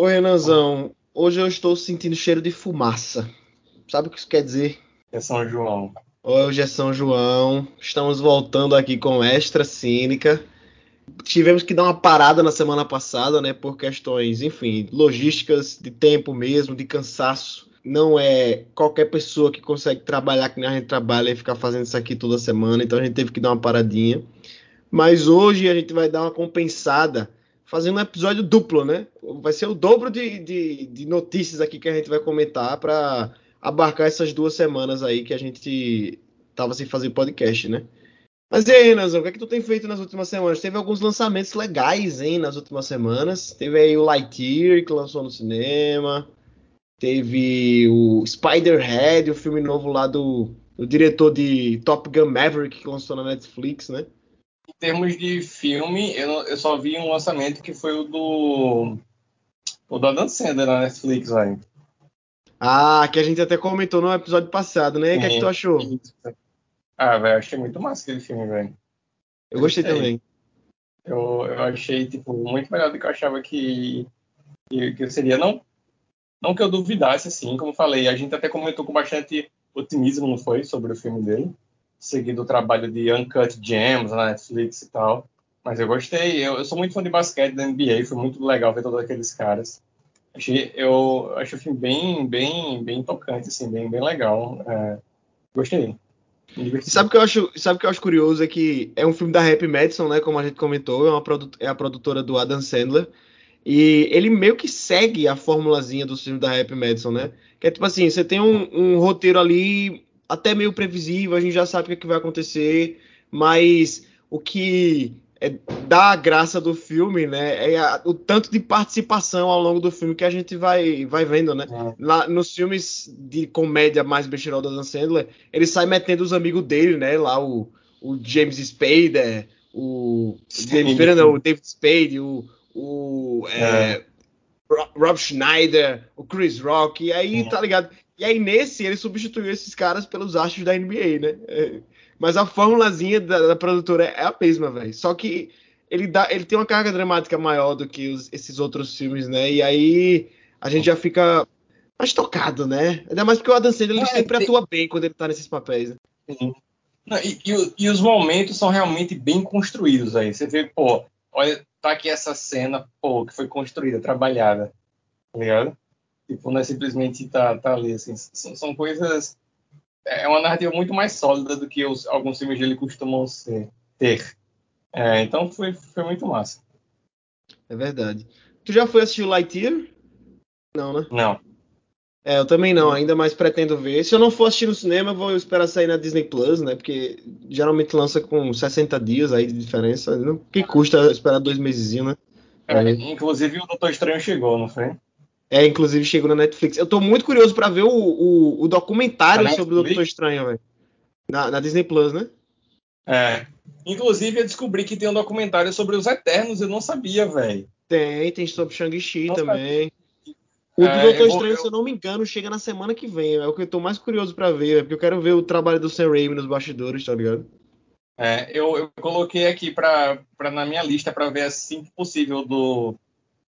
Oi, Renanzão. Hoje eu estou sentindo cheiro de fumaça. Sabe o que isso quer dizer? É São João. Hoje é São João. Estamos voltando aqui com Extra Cínica. Tivemos que dar uma parada na semana passada, né? Por questões, enfim, logísticas, de tempo mesmo, de cansaço. Não é qualquer pessoa que consegue trabalhar que nem a gente trabalha e ficar fazendo isso aqui toda semana. Então a gente teve que dar uma paradinha. Mas hoje a gente vai dar uma compensada fazendo um episódio duplo, né? Vai ser o dobro de, de, de notícias aqui que a gente vai comentar para abarcar essas duas semanas aí que a gente tava sem fazer podcast, né? Mas e aí, Renanzão, o que é que tu tem feito nas últimas semanas? Teve alguns lançamentos legais, hein, nas últimas semanas. Teve aí o Lightyear, que lançou no cinema. Teve o Spider-Head, o filme novo lá do, do diretor de Top Gun Maverick, que lançou na Netflix, né? Em termos de filme, eu, eu só vi um lançamento que foi o do. O Adam Sandler na Netflix, velho. Ah, que a gente até comentou no episódio passado, né? O que é que tu achou? Ah, velho, achei muito massa aquele filme, velho. Eu gostei também. Eu, eu achei, tipo, muito melhor do que eu achava que, que, que seria. Não, não que eu duvidasse, assim, como falei, a gente até comentou com bastante otimismo, não foi? Sobre o filme dele seguindo o trabalho de Uncut Gems na Netflix e tal. Mas eu gostei, eu, eu, sou muito fã de basquete da NBA, foi muito legal ver todos aqueles caras. Achei, eu achei o filme bem, bem, bem tocante, assim, bem, bem legal. É, gostei. Sabe o que eu acho, sabe o que eu acho curioso é que é um filme da Happy Madison, né? Como a gente comentou, é, uma é a produtora do Adam Sandler. E ele meio que segue a formulazinha do filme da Happy Madison, né? Que é tipo assim, você tem um, um roteiro ali até meio previsível, a gente já sabe o que, é que vai acontecer, mas o que é, dá a graça do filme, né, é a, o tanto de participação ao longo do filme que a gente vai, vai vendo, né? É. Lá, nos filmes de comédia mais besteirol da Dan Sandler, ele sai metendo os amigos dele, né? Lá o, o James Spader, o James Spader, não, o David Spade, o, o é. é. Rob Schneider, o Chris Rock, e aí, é. tá ligado? E aí, nesse, ele substituiu esses caras pelos astros da NBA, né? É, mas a formulazinha da, da produtora é a mesma, velho. Só que ele, dá, ele tem uma carga dramática maior do que os, esses outros filmes, né? E aí a gente já fica mais tocado, né? Ainda mais porque o Adam Sandler ele é, sempre tem... atua bem quando ele tá nesses papéis. Né? Sim. Não, e, e, e, os momentos são realmente bem construídos aí. Você vê, pô, olha, tá aqui essa cena, pô, que foi construída, trabalhada. Tá ligado? Tipo, não é simplesmente tá, tá ali, assim, são, são coisas... É uma narrativa muito mais sólida do que os, alguns filmes dele costumam ser, ter. É, então foi, foi muito massa. É verdade. Tu já foi assistir o Lightyear? Não, né? Não. É, eu também não, ainda mais pretendo ver. Se eu não for assistir no cinema, eu vou esperar sair na Disney Plus, né? Porque geralmente lança com 60 dias aí de diferença. Que custa esperar dois meses, né? É, inclusive o Doutor Estranho chegou, não foi? É, inclusive chegou na Netflix. Eu tô muito curioso para ver o, o, o documentário sobre o Doutor Estranho, velho. Na, na, Disney Plus, né? É. Inclusive, eu descobri que tem um documentário sobre os Eternos, eu não sabia, velho. Tem, tem sobre Shang-Chi também. O do é, Doutor Estranho, eu... se eu não me engano, chega na semana que vem. É o que eu tô mais curioso para ver, porque eu quero ver o trabalho do Sam Raimi nos bastidores, tá ligado? É, eu, eu coloquei aqui pra, pra, na minha lista para ver assim que possível do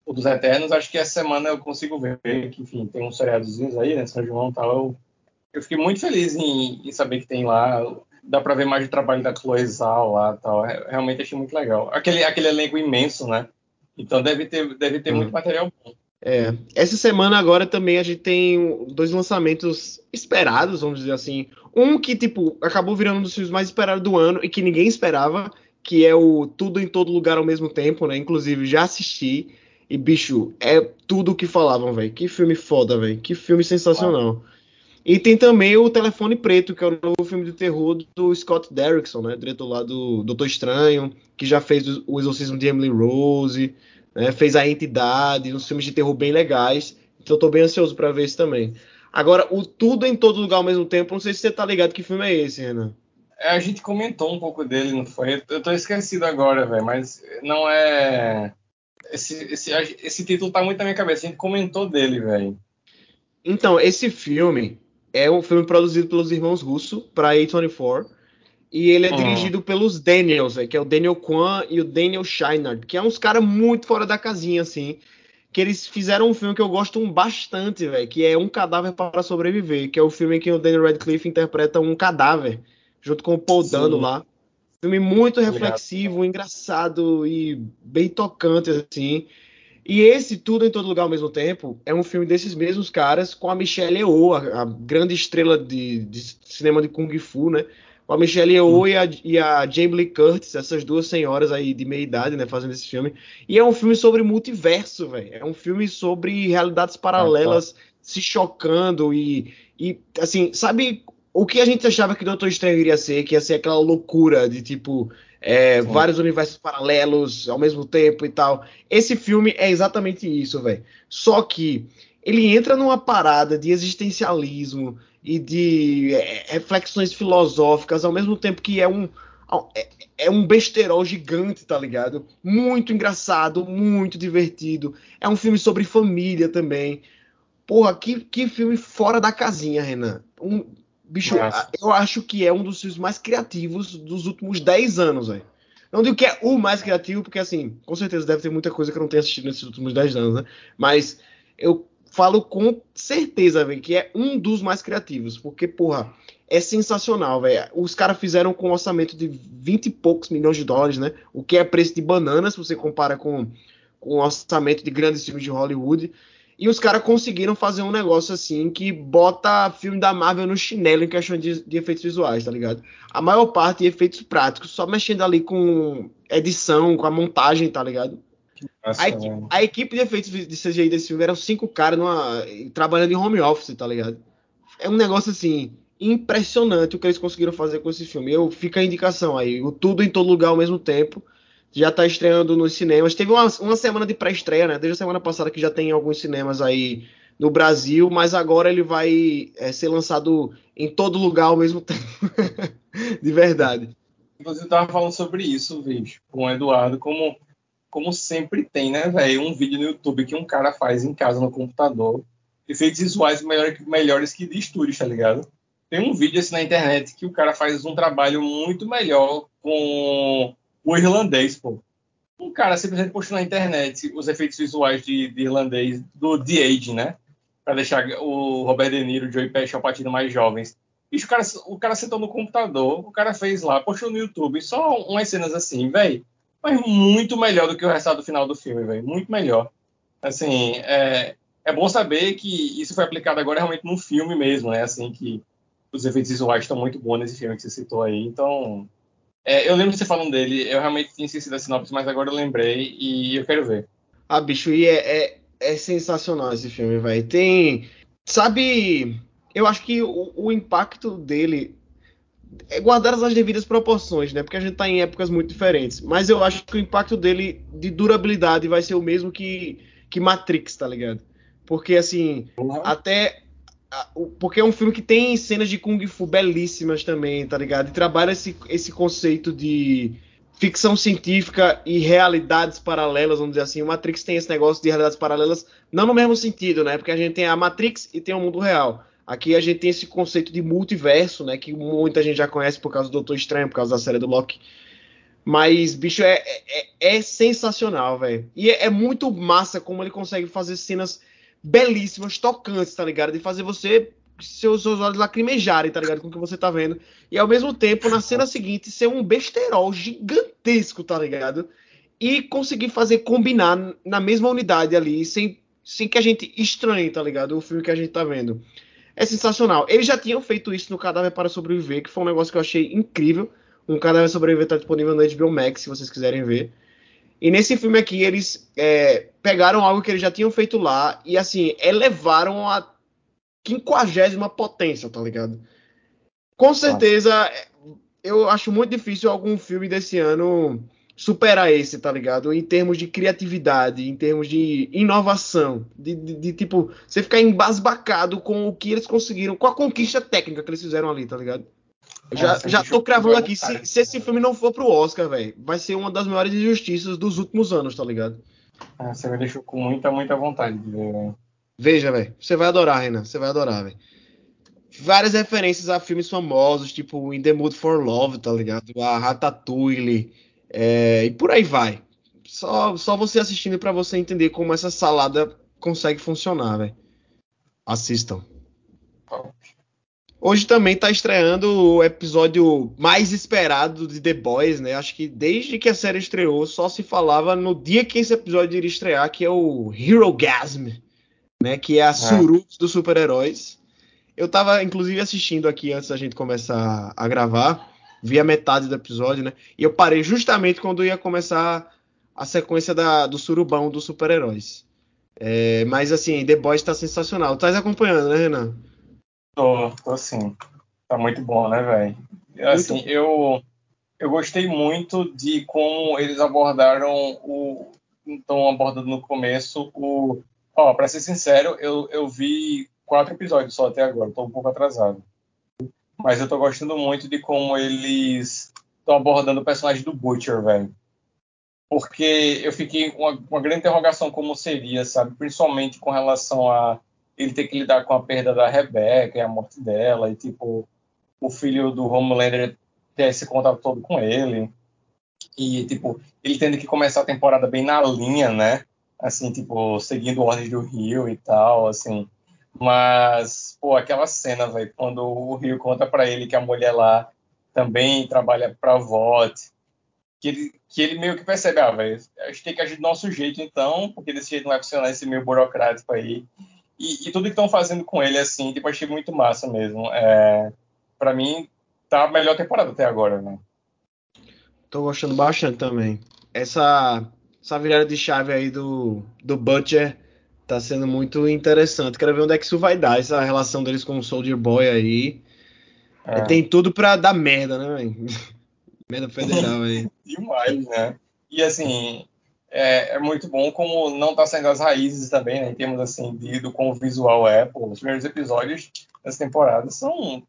o dos Eternos, acho que essa semana eu consigo ver, que enfim, tem uns seriadozinhos aí, né, São João e tal. Eu, eu fiquei muito feliz em, em, saber que tem lá. Dá para ver mais o trabalho da Chloe Zhao lá tal. Realmente achei muito legal. Aquele, aquele elenco imenso, né? Então deve ter, deve ter hum. muito material bom. É, essa semana agora também a gente tem dois lançamentos esperados, vamos dizer assim. Um que, tipo, acabou virando um dos filmes mais esperados do ano e que ninguém esperava, que é o Tudo em Todo Lugar ao mesmo tempo, né? Inclusive, já assisti. E, bicho, é tudo o que falavam, velho. Que filme foda, velho. Que filme sensacional. E tem também o Telefone Preto, que é o novo filme de terror do Scott Derrickson, né? Diretor lá do Doutor Estranho, que já fez o Exorcismo de Emily Rose, né? fez A Entidade, uns filmes de terror bem legais. Então tô bem ansioso para ver isso também. Agora, o Tudo em Todo Lugar ao mesmo tempo, não sei se você tá ligado que filme é esse, Renan. É, a gente comentou um pouco dele, não foi? Eu tô esquecido agora, velho, mas não é esse, esse, esse título tá muito na minha cabeça. A gente comentou dele, velho. Então, esse filme é um filme produzido pelos irmãos Russo para A24. E ele é hum. dirigido pelos Daniels, véio, que é o Daniel Kwan e o Daniel Scheinert, que é uns caras muito fora da casinha, assim. que eles fizeram um filme que eu gosto bastante, velho, que é Um Cadáver para Sobreviver, que é o filme em que o Daniel Radcliffe interpreta um cadáver, junto com o Paul Dano lá. Filme muito reflexivo, engraçado e bem tocante, assim. E esse Tudo em Todo Lugar ao mesmo tempo é um filme desses mesmos caras com a Michelle Yeoh, a, a grande estrela de, de, cinema de Kung Fu, né? Com a Michelle Yeoh hum. e, a, e a Jamie Lee Curtis, essas duas senhoras aí de meia idade, né, fazendo esse filme. E é um filme sobre multiverso, velho. É um filme sobre realidades paralelas tá. se chocando e, e, assim, sabe o que a gente achava que Doutor Estranho iria ser, que ia ser aquela loucura de tipo é, vários universos paralelos ao mesmo tempo e tal. Esse filme é exatamente isso, velho. Só que ele entra numa parada de existencialismo e de é, reflexões filosóficas ao mesmo tempo que é um é, é um besterol gigante, tá ligado? Muito engraçado, muito divertido. É um filme sobre família também. Porra, que, que filme fora da casinha, Renan. Um, Bicho, Nossa. eu acho que é um dos filmes mais criativos dos últimos 10 anos, velho. Não digo que é o mais criativo, porque assim, com certeza deve ter muita coisa que eu não tenho assistido nesses últimos 10 anos, né? Mas eu falo com certeza, velho, que é um dos mais criativos, porque, porra, é sensacional, velho. Os caras fizeram com um orçamento de 20 e poucos milhões de dólares, né? O que é preço de banana, se você compara com, com o orçamento de grandes filmes de Hollywood. E os caras conseguiram fazer um negócio assim que bota filme da Marvel no chinelo em questão de, de, efeitos visuais, tá ligado? A maior parte de efeitos práticos, só mexendo ali com edição, com a montagem, tá ligado? Nossa, a, equipe, a, equipe de efeitos de CGI desse filme eram cinco caras numa, trabalhando em home office, tá ligado? É um negócio assim impressionante o que eles conseguiram fazer com esse filme. Eu fica a indicação aí, o tudo em todo lugar ao mesmo tempo já está estreando nos cinemas. Teve uma, uma semana de pré-estreia, né? Desde a semana passada que já tem alguns cinemas aí no Brasil, mas agora ele vai é, ser lançado em todo lugar ao mesmo tempo. de verdade. Você estava falando sobre isso, vídeo, com o Eduardo, como, como sempre tem, né, velho? Um vídeo no YouTube que um cara faz em casa no computador, efeitos visuais melhor, melhores que de tá ligado? Tem um vídeo assim na internet que o cara faz um trabalho muito melhor com o irlandês, pô. Um cara simplesmente postou na internet os efeitos visuais de, de irlandês do The Age, né? Pra deixar o Robert De Niro o Joey Pesci ao partido mais jovens. Bicho, o cara, o cara sentou no computador, o cara fez lá, postou no YouTube, só umas cenas assim, velho. Mas muito melhor do que o resultado final do filme, velho. Muito melhor. Assim, é, é bom saber que isso foi aplicado agora realmente no filme mesmo, né? Assim, que os efeitos visuais estão muito bons nesse filme que você citou aí. Então, é, eu lembro de você falando dele, eu realmente tinha esquecido a sinopse, mas agora eu lembrei e eu quero ver. Ah, bicho, e é, é, é sensacional esse filme, velho. Tem. Sabe. Eu acho que o, o, impacto dele é guardar as devidas proporções, né? Porque a gente tá em épocas muito diferentes. Mas eu acho que o impacto dele de durabilidade vai ser o mesmo que, que Matrix, tá ligado? Porque, assim, uhum. até porque é um filme que tem cenas de Kung Fu belíssimas também, tá ligado? E trabalha esse, esse conceito de ficção científica e realidades paralelas, vamos dizer assim. O Matrix tem esse negócio de realidades paralelas, não no mesmo sentido, né? Porque a gente tem a Matrix e tem o mundo real. Aqui a gente tem esse conceito de multiverso, né? Que muita gente já conhece por causa do Doutor Estranho, por causa da série do Loki. Mas, bicho, é, é, é sensacional, velho. E é, é muito massa como ele consegue fazer cenas belíssimas, tocantes, tá ligado? De fazer você seus, seus olhos lacrimejarem, tá ligado? Com o que você tá vendo. E ao mesmo tempo, na cena seguinte, ser um besterol gigantesco, tá ligado? E conseguir fazer combinar na mesma unidade ali, sem, sem que a gente estranhe, tá ligado? O filme que a gente tá vendo. É sensacional. Eles já tinham feito isso no Cadáver para Sobreviver, que foi um negócio que eu achei incrível. Um Cadáver Sobreviver tá disponível no HBO Max, se vocês quiserem ver. E nesse filme aqui, eles é, pegaram algo que eles já tinham feito lá e, assim, elevaram a quinquagésima potência, tá ligado? Com certeza, eu acho muito difícil algum filme desse ano superar esse, tá ligado? Em termos de criatividade, em termos de inovação, de, de, de, tipo, você ficar embasbacado com o que eles conseguiram, com a conquista técnica que eles fizeram ali, tá ligado? Já, já tô cravando aqui, se, se, esse filme não for pro Oscar, velho, vai ser uma das maiores injustiças dos últimos anos, tá ligado? Ah, você me deixou com muita, muita vontade de ver, velho. Veja, velho, você vai adorar, Renan, você vai adorar, velho. Várias referências a filmes famosos, tipo In the Mood for Love, tá ligado? A Ratatouille, é, e por aí vai. só, só você assistindo para você entender como essa salada consegue funcionar, velho. Assistam. Hoje também tá estreando o episódio mais esperado de The Boys, né? Acho que desde que a série estreou, só se falava no dia que esse episódio iria estrear, que é o Hero Gasm, né? Que é a é. dos super-heróis. Eu tava, inclusive, assistindo aqui antes da gente começar a gravar. Vi a metade do episódio, né? E eu parei justamente quando ia começar a sequência da, do surubão dos super-heróis. É, mas assim, The Boys tá sensacional. Tá acompanhando, né, Renan? Tô, tô sim. Tá muito bom, né, velho? Assim, eu, eu gostei muito de como eles abordaram o. Estão abordando no começo o. Ó, pra ser sincero, eu, eu vi quatro episódios só até agora, tô um pouco atrasado. Mas eu tô gostando muito de como eles estão abordando o personagem do Butcher, velho. Porque eu fiquei com uma, uma grande interrogação como seria, sabe? Principalmente com relação a ele ter que lidar com a perda da Rebecca e a morte dela, e tipo, o filho do Homelander ter esse contato todo com ele. E, tipo, ele tendo que começar a temporada bem na linha, né? Assim, tipo, seguindo ordens do Rio e tal, assim. Mas, pô, aquela cena, velho, quando o Rio conta para ele que a mulher lá também trabalha pra VOT, que ele, que ele meio que percebe, ah, velho, a gente tem que agir do nosso jeito então, porque desse jeito não vai funcionar esse meio burocrático aí. E, e tudo que estão fazendo com ele, assim, tipo, achei muito massa mesmo. É, para mim, tá a melhor temporada até agora, né? Tô gostando bastante também. Essa, essa virada de chave aí do, do Butcher tá sendo muito interessante. Quero ver onde é que isso vai dar, essa relação deles com o Soldier Boy aí. É. Tem tudo pra dar merda, né, velho? merda federal aí. Demais, né? E assim, é, é, muito bom como não está saindo as raízes também, né, em termos assim de, do como o visual é. Pô, os primeiros episódios dessa temporada são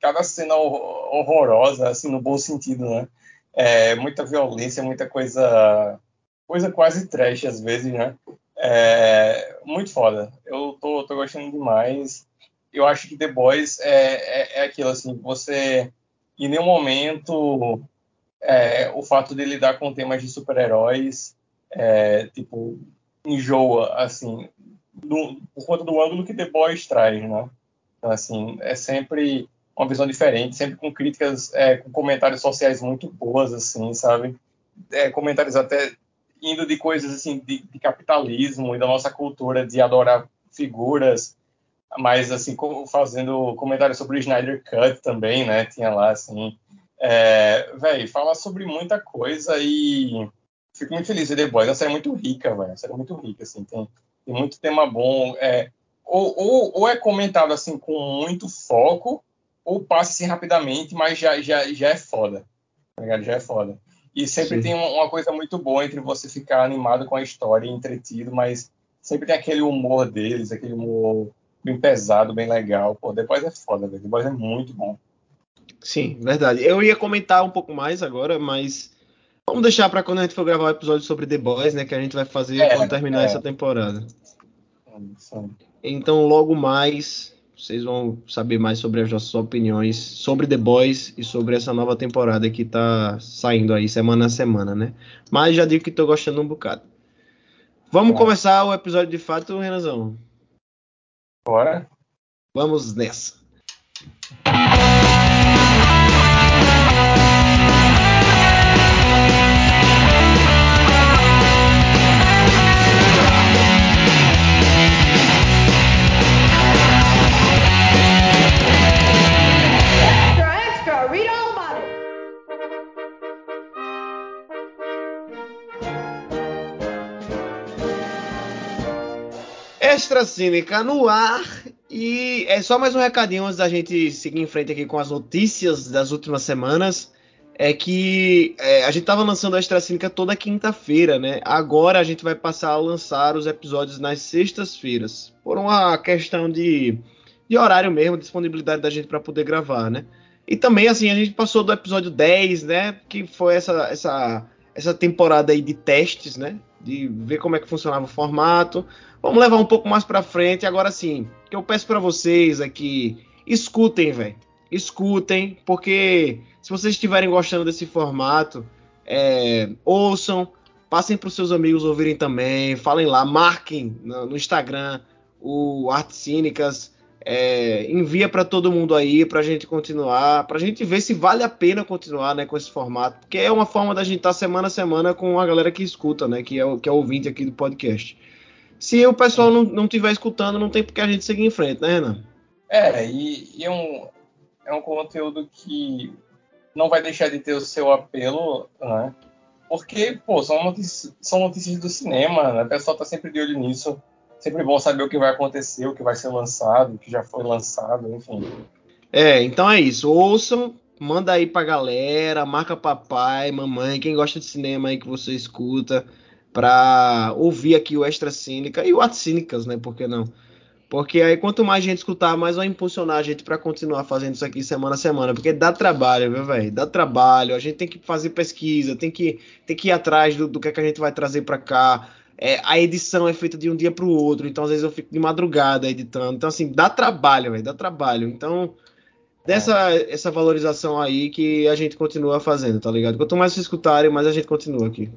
cada cena horrorosa, assim, no bom sentido, né? É, muita violência, muita coisa, coisa quase trash às vezes, né? É, muito foda. Eu tô, tô gostando demais. Eu acho que The Boys é, é, é aquilo, assim, você em nenhum momento é, o fato de lidar com temas de super-heróis é, tipo, enjoa, assim, do, por conta do ângulo que The Boys traz, né? Então, assim, é sempre uma visão diferente, sempre com críticas, é, com comentários sociais muito boas, assim, sabe? É, comentários até indo de coisas, assim, de, de, capitalismo e da nossa cultura de adorar figuras, mas, assim, fazendo comentários sobre o Snyder Cut também, né? Tinha lá, assim... É, velho, fala sobre muita coisa e fico muito feliz de The Boys. A série é muito rica, velho. A série é muito rica, assim. Tem, tem muito tema bom. É, ou, ou, ou, é comentado, assim, com muito foco, ou passa, assim, rapidamente, mas já, já, já é foda. Tá ligado? Já é foda. E sempre Sim. tem uma coisa muito boa entre você ficar animado com a história e entretido, mas sempre tem aquele humor deles, aquele humor bem pesado, bem legal. Pô, The Boys é foda, velho. The Boys é muito bom. Sim, verdade. Eu ia comentar um pouco mais agora, mas Vamos deixar para quando a gente for gravar o um episódio sobre The Boys, né? Que a gente vai fazer é, quando terminar é. essa temporada. Sim. Então, logo mais, vocês vão saber mais sobre as nossas opiniões sobre The Boys e sobre essa nova temporada que tá saindo aí semana a semana, né? Mas já digo que tô gostando um bocado. Vamos é. começar o episódio de fato, Renazão? Bora. Vamos nessa. Extra Cínica no ar. E é só mais um recadinho antes da gente seguir em frente aqui com as notícias das últimas semanas. É que é, a gente tava lançando a Extra Cínica toda quinta-feira, né? Agora a gente vai passar a lançar os episódios nas sextas-feiras. Por uma questão de, de horário mesmo, disponibilidade da gente para poder gravar, né? E também, assim, a gente passou do episódio 10, né? Que foi essa, essa, essa temporada aí de testes, né? De ver como é que funcionava o formato. Vamos levar um pouco mais para frente. Agora sim, o que eu peço para vocês é escutem, velho. Escutem, porque se vocês estiverem gostando desse formato, é, ouçam, Passem para os seus amigos ouvirem também. Falem lá, marquem no, no Instagram o Artes Cínicas. É, envia para todo mundo aí para a gente continuar, para a gente ver se vale a pena continuar né, com esse formato, porque é uma forma da gente estar tá semana a semana com a galera que escuta, né, que é, que é ouvinte aqui do podcast. Se o pessoal não, não tiver escutando, não tem porque a gente seguir em frente, né, Renan? É, e, e é, um, é um conteúdo que não vai deixar de ter o seu apelo, né? Porque, pô, são notícias, são notícias do cinema, né? O pessoal tá sempre de olho nisso. Sempre bom saber o que vai acontecer, o que vai ser lançado, o que já foi lançado, enfim. É, então é isso. Ouçam, manda aí pra galera, marca papai, mamãe, quem gosta de cinema aí que você escuta, pra ouvir aqui o Extra Cínica e o At Cínicas, né? Por que não? Porque aí quanto mais gente escutar, mais vai impulsionar a gente para continuar fazendo isso aqui semana a semana. Porque dá trabalho, viu, velho? Dá trabalho. A gente tem que fazer pesquisa, tem que, tem que ir atrás do, do que, é que a gente vai trazer para cá. É, a edição é feita de um dia para o outro, então às vezes eu fico de madrugada editando. Então, assim, dá trabalho, velho, dá trabalho. Então, dessa é. essa valorização aí que a gente continua fazendo, tá ligado? Quanto mais vocês escutarem, mais a gente continua aqui.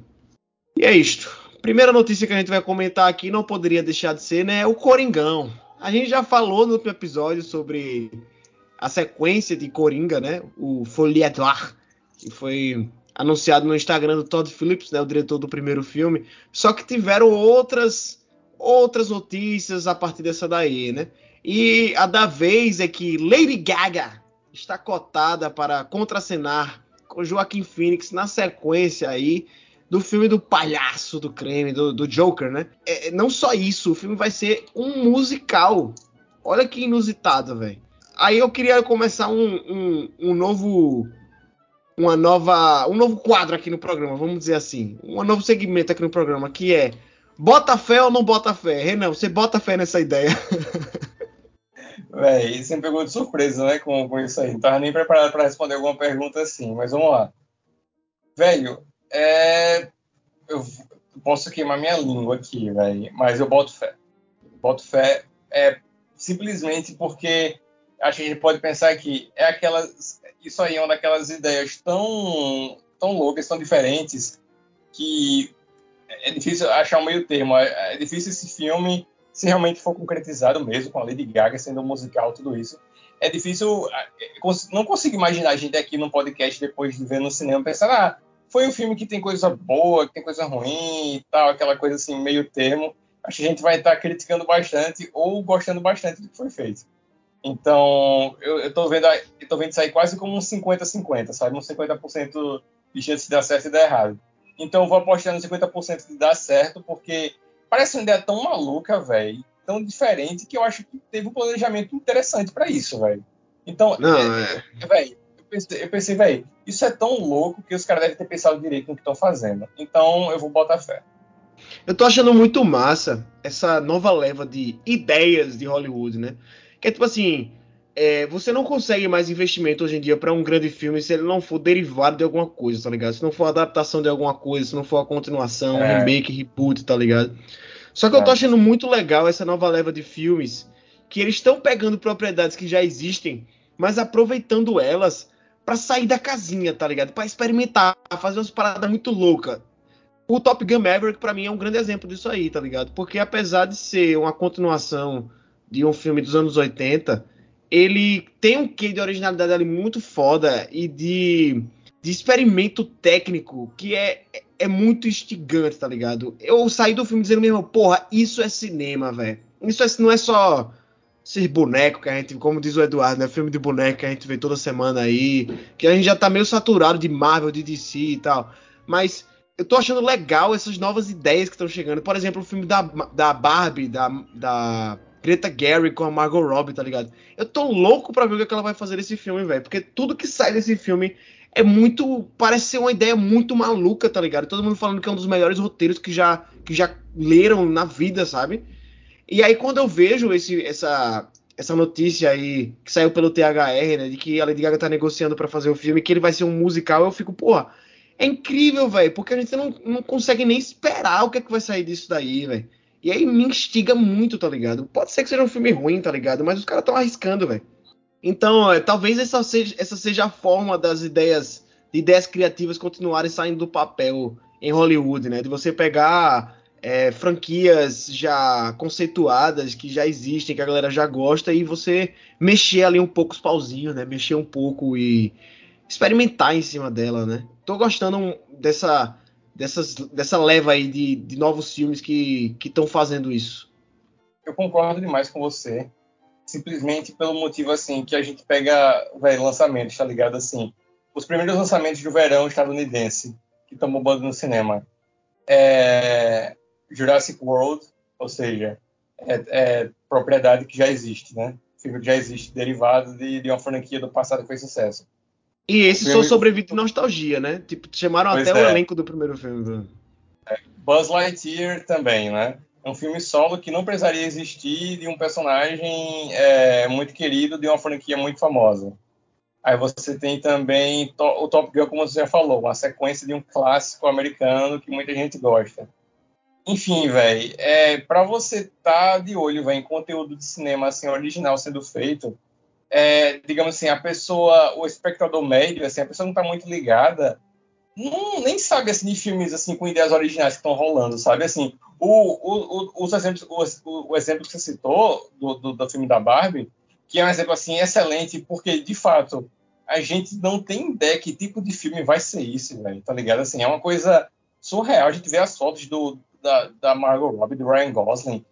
E é isto. Primeira notícia que a gente vai comentar aqui, não poderia deixar de ser, né? O Coringão. A gente já falou no último episódio sobre a sequência de Coringa, né? O Folie que foi anunciado no Instagram do Todd Phillips, né, o diretor do primeiro filme. Só que tiveram outras outras notícias a partir dessa daí, né? E a da vez é que Lady Gaga está cotada para contracenar com Joaquim Phoenix na sequência aí do filme do palhaço do creme, do, do Joker, né? É, não só isso, o filme vai ser um musical. Olha que inusitado, velho. Aí eu queria começar um, um, um novo uma nova, um novo quadro aqui no programa, vamos dizer assim, um novo segmento aqui no programa, que é bota fé ou não bota fé? Renan, você bota fé nessa ideia? Véi, você me pegou de surpresa, né, com, com isso aí. Não tava nem preparado para responder alguma pergunta assim, mas vamos lá. Velho, é... eu posso queimar minha língua aqui, velho, mas eu boto fé. Boto fé é simplesmente porque acho que a gente pode pensar que é aquelas isso aí é uma daquelas ideias tão, tão loucas, tão diferentes, que é difícil achar um meio termo. É, é difícil esse filme, se realmente for concretizado mesmo, com a Lady Gaga sendo um musical, tudo isso. É difícil, é, não consigo imaginar a gente aqui no podcast depois de ver no cinema pensar, ah, foi um filme que tem coisa boa, que tem coisa ruim e tal, aquela coisa assim, meio termo. Acho que a gente vai estar criticando bastante ou gostando bastante do que foi feito. Então, eu, eu tô vendo, eu tô vendo isso aí quase como um 50-50, sabe? Um 50% de chance de dar certo e dar errado. Então, eu vou apostar no 50% de dar certo, porque parece uma ideia tão maluca, velho, tão diferente, que eu acho que teve um planejamento interessante para isso, velho. Então, Não, é, é... velho, eu pensei, eu pensei velho, isso é tão louco que os caras devem ter pensado direito no que estão fazendo. Então, eu vou botar fé. Eu tô achando muito massa essa nova leva de ideias de Hollywood, né? Que é tipo assim, é, você não consegue mais investimento hoje em dia para um grande filme se ele não for derivado de alguma coisa, tá ligado? Se não for adaptação de alguma coisa, se não for a continuação, é. remake, reboot, tá ligado? Só que é. eu tô é. achando muito legal essa nova leva de filmes que eles estão pegando propriedades que já existem, mas aproveitando elas para sair da casinha, tá ligado? Para experimentar, fazer umas paradas muito loucas. O Top Gun Maverick para mim é um grande exemplo disso aí, tá ligado? Porque apesar de ser uma continuação de um filme dos anos 80, ele tem um quê de originalidade ali muito foda e de, de experimento técnico que é, é muito instigante, tá ligado? Eu saí do filme dizendo mesmo, porra, isso é cinema, velho. Isso é, não é só ser boneco que a gente, como diz o Eduardo, né? Filme de boneco que a gente vê toda semana aí, que a gente já tá meio saturado de Marvel, de DC e tal. Mas eu tô achando legal essas novas ideias que estão chegando. Por exemplo, o filme da, da Barbie, da, da Greta Gary com a Margot Robbie, tá ligado? Eu tô louco pra ver o que ela vai fazer nesse filme, velho. Porque tudo que sai desse filme é muito. Parece ser uma ideia muito maluca, tá ligado? Todo mundo falando que é um dos melhores roteiros que já, que já leram na vida, sabe? E aí, quando eu vejo esse, essa, essa notícia aí que saiu pelo THR, né? De que a Lady Gaga tá negociando para fazer o filme, que ele vai ser um musical, eu fico, porra, é incrível, velho. Porque a gente não, não consegue nem esperar o que é que vai sair disso daí, velho. E aí me instiga muito, tá ligado? Pode ser que seja um filme ruim, tá ligado? Mas os caras estão arriscando, velho. Então, talvez essa seja, essa seja a forma das ideias, de ideias criativas continuarem saindo do papel em Hollywood, né? De você pegar é, franquias já conceituadas, que já existem, que a galera já gosta, e você mexer ali um pouco os pauzinhos, né? Mexer um pouco e experimentar em cima dela, né? Tô gostando dessa, dessas, dessa leva aí de, de novos filmes que estão fazendo isso. Eu concordo demais com você. Simplesmente pelo motivo, assim, que a gente pega, velho, lançamentos, tá ligado? Assim, os primeiros lançamentos do verão estadunidense que estão bombando no cinema. É Jurassic World, ou seja, é, é, propriedade que já existe, né? Filme que já existe, derivado de, de uma franquia do passado que fez sucesso. E esse só sobrevive de nostalgia, né? Tipo, chamaram pois até é. o elenco do primeiro filme. É, Buzz Lightyear também, né? É um filme solo que não precisaria existir de um personagem é, muito querido de uma franquia muito famosa. Aí você tem também o Top Gun, como você já falou, uma sequência de um clássico americano que muita gente gosta. Enfim, velho, é, para você estar tá de olho véio, em conteúdo de cinema assim, original sendo feito, é, digamos assim, a pessoa, o espectador médio, assim, a pessoa não está muito ligada, não, nem sabe assim, de filmes assim com ideias originais que estão rolando, sabe? Assim, o, o, o, os exemplos, o, o, exemplo que você citou do, do, do filme da Barbie, que é um exemplo assim excelente, porque de fato a gente não tem ideia que tipo de filme vai ser isso, velho, tá ligado? Assim, é uma coisa surreal. A gente vê as fotos do, da, da Margot Robbie, do Ryan Gosling.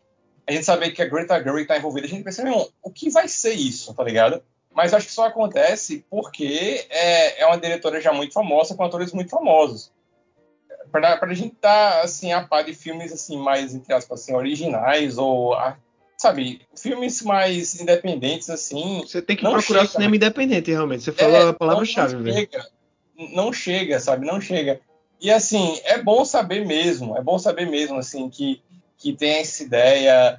A gente sabe que a Greta Gerwig tá envolvida. A gente pensa, meu, o que vai ser isso, tá ligado? Mas acho que só acontece porque é, é uma diretora já muito famosa, com atores muito famosos. Para a gente estar tá, assim, a par de filmes assim, mais, entre aspas, assim, originais ou sabe, filmes mais independentes, assim. Você tem que procurar chega, cinema independente, realmente. Você falou é, a palavra-chave, velho. Chega, não chega, sabe? Não chega. E assim, é bom saber mesmo, é bom saber mesmo, assim, que, que tem essa ideia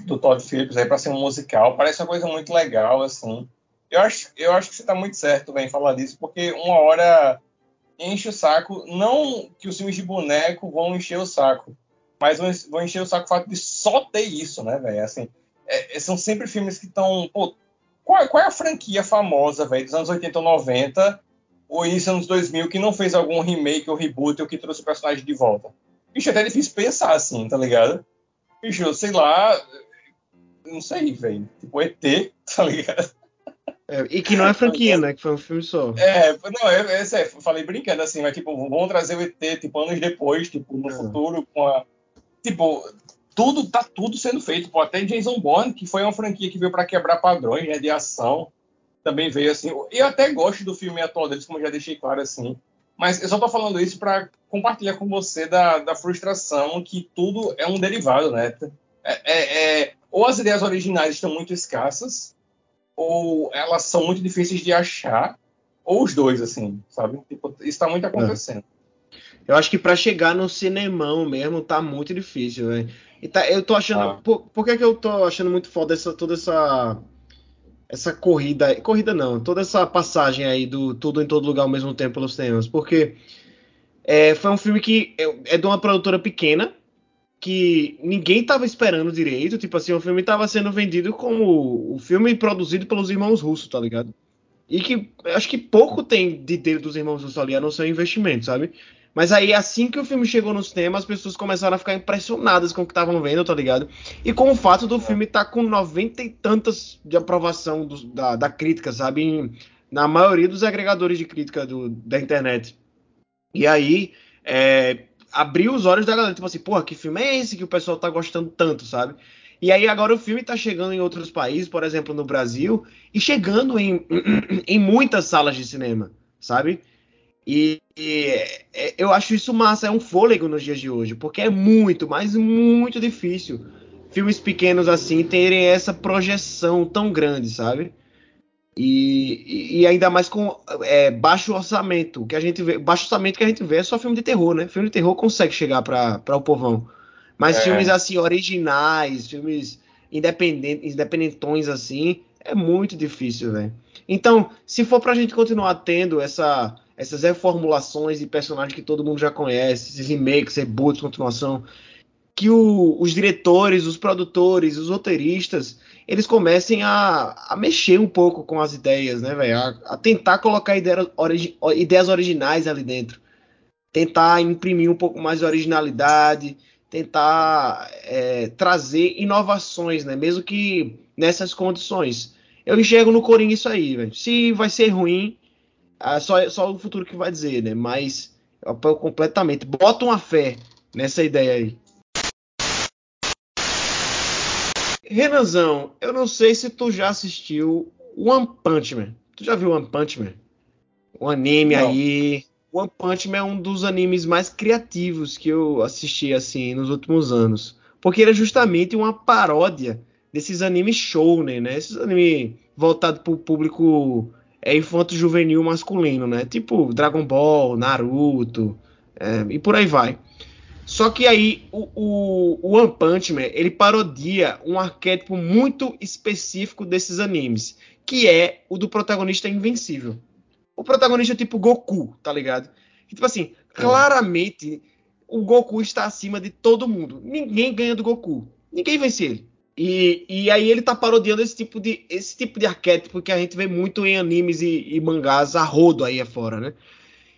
do Todd Phillips aí para ser um musical. Parece uma coisa muito legal, assim. Eu acho, eu acho que você está muito certo em falar disso, porque uma hora enche o saco. Não que os filmes de boneco vão encher o saco, mas vão, encher o saco o fato de só ter isso, né, velho? Assim, é, é, são sempre filmes que estão. Qual, qual, é a franquia famosa, velho, dos anos 80 ou 90, ou início dos anos 2000, que não fez algum remake ou reboot ou que trouxe o personagem de volta? Bicho, é até difícil pensar assim, tá ligado? Bicho, sei lá. Não sei, velho. Tipo, ET, tá ligado? É, e que não é franquia, né? Que foi um filme só. É, não, é, é, é, falei brincando assim, mas tipo, vão trazer o ET, tipo, anos depois, tipo, no é. futuro, com a, tipo, tudo tá tudo sendo feito. Pô, até Jason Bourne, que foi uma franquia que veio para quebrar padrões né, de ação, também veio assim. Eu até gosto do filme atual deles, como eu já deixei claro assim. Mas eu só tô falando isso para compartilhar com você da, da, frustração que tudo é um derivado, né? É, é, é, ou as ideias originais estão muito escassas, ou elas são muito difíceis de achar, ou os dois, assim, sabe? Tipo, isso está muito acontecendo. É. Eu acho que para chegar no cinemão mesmo tá muito difícil, velho. Tá, eu tô achando. Ah. Por, por, que, que eu tô achando muito foda essa, toda essa. Essa corrida. Corrida não, toda essa passagem aí do tudo em todo lugar ao mesmo tempo pelos temas. Porque é, foi um filme que é, é de uma produtora pequena, que ninguém tava esperando direito. Tipo assim, o filme tava sendo vendido como o filme produzido pelos irmãos russos, tá ligado? E que acho que pouco tem de dele dos irmãos russos ali, a não ser investimento, sabe? Mas aí, assim que o filme chegou nos temas, as pessoas começaram a ficar impressionadas com o que estavam vendo, tá ligado? E com o fato do filme estar tá com noventa e tantas de aprovação do, da, da, crítica, sabe? Na maioria dos agregadores de crítica do, da internet. E aí, é, abriu os olhos da galera, tipo assim, porra, que filme é esse que o pessoal tá gostando tanto, sabe? E aí agora o filme tá chegando em outros países, por exemplo, no Brasil, e chegando em, em muitas salas de cinema, sabe? E, e é, eu acho isso massa, é um fôlego nos dias de hoje, porque é muito, mas muito difícil filmes pequenos assim terem essa projeção tão grande, sabe? E, e ainda mais com é, baixo orçamento, que a gente vê, baixo orçamento que a gente vê é só filme de terror, né? Filme de terror consegue chegar para o povão. Mas é. filmes assim originais, filmes independentes, independentões assim, é muito difícil, velho. Então, se for pra gente continuar tendo essa essas reformulações de personagens que todo mundo já conhece, esses remakes, reboots, continuação, que o, os diretores, os produtores, os roteiristas, eles comecem a, a mexer um pouco com as ideias, né, velho? A, a, tentar colocar ideias, origi, ideias originais ali dentro. tentar imprimir um pouco mais de originalidade, tentar é, trazer inovações, né? Mesmo que nessas condições. Eu enxergo no Coringa isso aí, velho. Se vai ser ruim, é só, só o futuro que vai dizer, né? Mas eu apoio completamente. Bota uma fé nessa ideia aí. Renanzão, eu não sei se tu já assistiu One Punch Man. Tu já viu One Punch Man? Um anime não. aí. One Punch Man é um dos animes mais criativos que eu assisti assim nos últimos anos, porque ele é justamente uma paródia desses animes shounen, né? Esses animes voltados para o público é, infanto juvenil masculino, né? Tipo Dragon Ball, Naruto é, e por aí vai. Só que aí o, o, o, One Punch Man ele parodia um arquétipo muito específico desses animes, que é o do protagonista invencível. O protagonista é tipo Goku, tá ligado? E, tipo assim, claramente o Goku está acima de todo mundo. Ninguém ganha do Goku. Ninguém vence ele. E, e aí ele tá parodiando esse tipo de esse tipo de arquétipo que a gente vê muito em animes e, e mangás a rodo aí afora, né?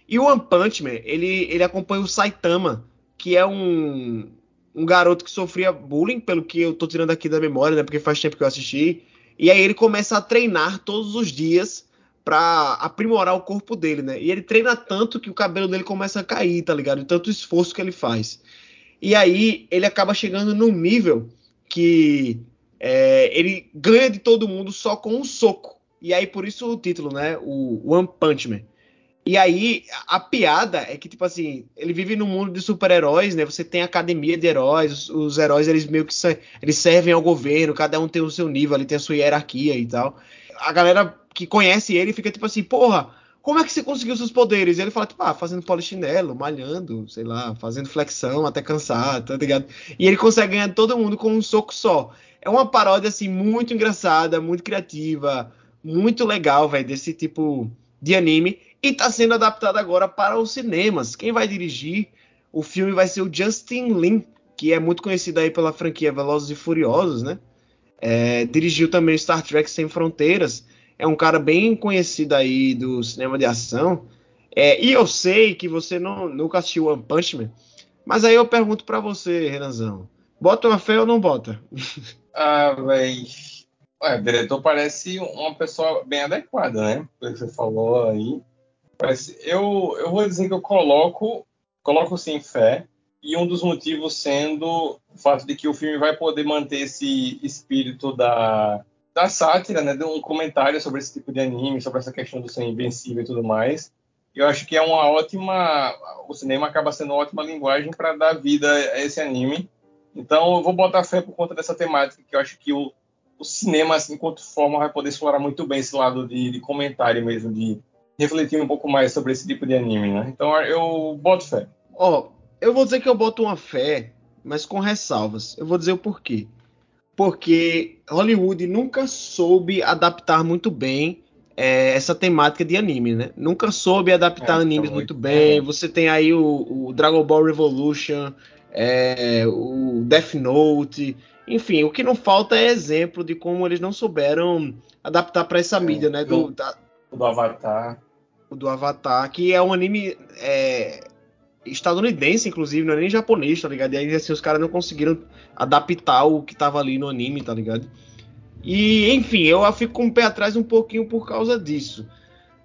E o One Punch Man, ele, ele acompanha o Saitama, que é um, um garoto que sofria bullying, pelo que eu tô tirando aqui da memória, né? Porque faz tempo que eu assisti. E aí ele começa a treinar todos os dias para aprimorar o corpo dele, né? E ele treina tanto que o cabelo dele começa a cair, tá ligado? De tanto esforço que ele faz. E aí ele acaba chegando num nível que é, ele ganha de todo mundo só com um soco. E aí por isso o título, né? O One Punch Man. E aí, a piada é que, tipo assim, ele vive num mundo de super-heróis, né? Você tem academia de heróis, os, os, heróis, eles meio que eles servem ao governo, cada um tem o seu nível, ali tem a sua hierarquia e tal. A galera que conhece ele fica tipo assim, porra, como é que você conseguiu seus poderes? E ele fala, tipo, ah, fazendo polichinelo, malhando, sei lá, fazendo flexão até cansar, tá ligado? E ele consegue ganhar todo mundo com um soco só. É uma paródia, assim, muito engraçada, muito criativa, muito legal, velho, desse tipo de anime. E está sendo adaptado agora para os cinemas. Quem vai dirigir o filme vai ser o Justin Lin, que é muito conhecido aí pela franquia Velozes e Furiosos, né? É, dirigiu também Star Trek Sem Fronteiras. É um cara bem conhecido aí do cinema de ação. É, e eu sei que você não, nunca assistiu One Punch Man, mas aí eu pergunto para você, Renanzão. Bota uma fé ou não bota? Ah, véi. o diretor parece uma pessoa bem adequada, né? O que você falou aí. Mas eu, eu vou dizer que eu coloco, coloco sim fé, e um dos motivos sendo o fato de que o filme vai poder manter esse espírito da, da sátira, né, de um comentário sobre esse tipo de anime, sobre essa questão do ser invencível e tudo mais. Eu acho que é uma ótima, o cinema acaba sendo uma ótima linguagem para dar vida a esse anime. Então eu vou botar fé por conta dessa temática, que eu acho que o, o cinema, assim, enquanto forma, vai poder explorar muito bem esse lado de, de comentário mesmo, de refletir um pouco mais sobre esse tipo de anime, né? Então eu boto fé. Ó, oh, eu vou dizer que eu boto uma fé, mas com ressalvas. Eu vou dizer o porquê. Porque Hollywood nunca soube adaptar muito bem é, essa temática de anime, né? Nunca soube adaptar é, animes então, muito bem. É. Você tem aí o, o Dragon Ball Revolution, é, o Death Note, enfim, o que não falta é exemplo de como eles não souberam adaptar para essa é, mídia, né? Do, da, do Avatar. O do Avatar, que é um anime é, estadunidense, inclusive, não é nem japonês, tá ligado? E aí, assim, os caras não conseguiram adaptar o que tava ali no anime, tá ligado? E, enfim, eu fico com o pé atrás um pouquinho por causa disso.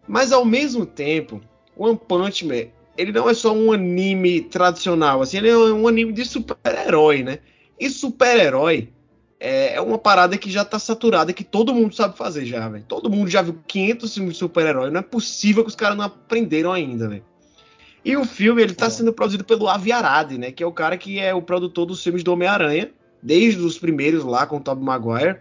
Mas, ao mesmo tempo, One Punch Man, ele não é só um anime tradicional, assim, ele é um anime de super-herói, né? E super-herói é, é uma parada que já tá saturada, que todo mundo sabe fazer já, velho. Todo mundo já viu 500 filmes de super-herói. Não é possível que os caras não aprenderam ainda, velho. E o filme, ele tá é. sendo produzido pelo Avi Arad, né? Que é o cara que é o produtor dos filmes do Homem-Aranha. Desde os primeiros lá com o Tobey Maguire.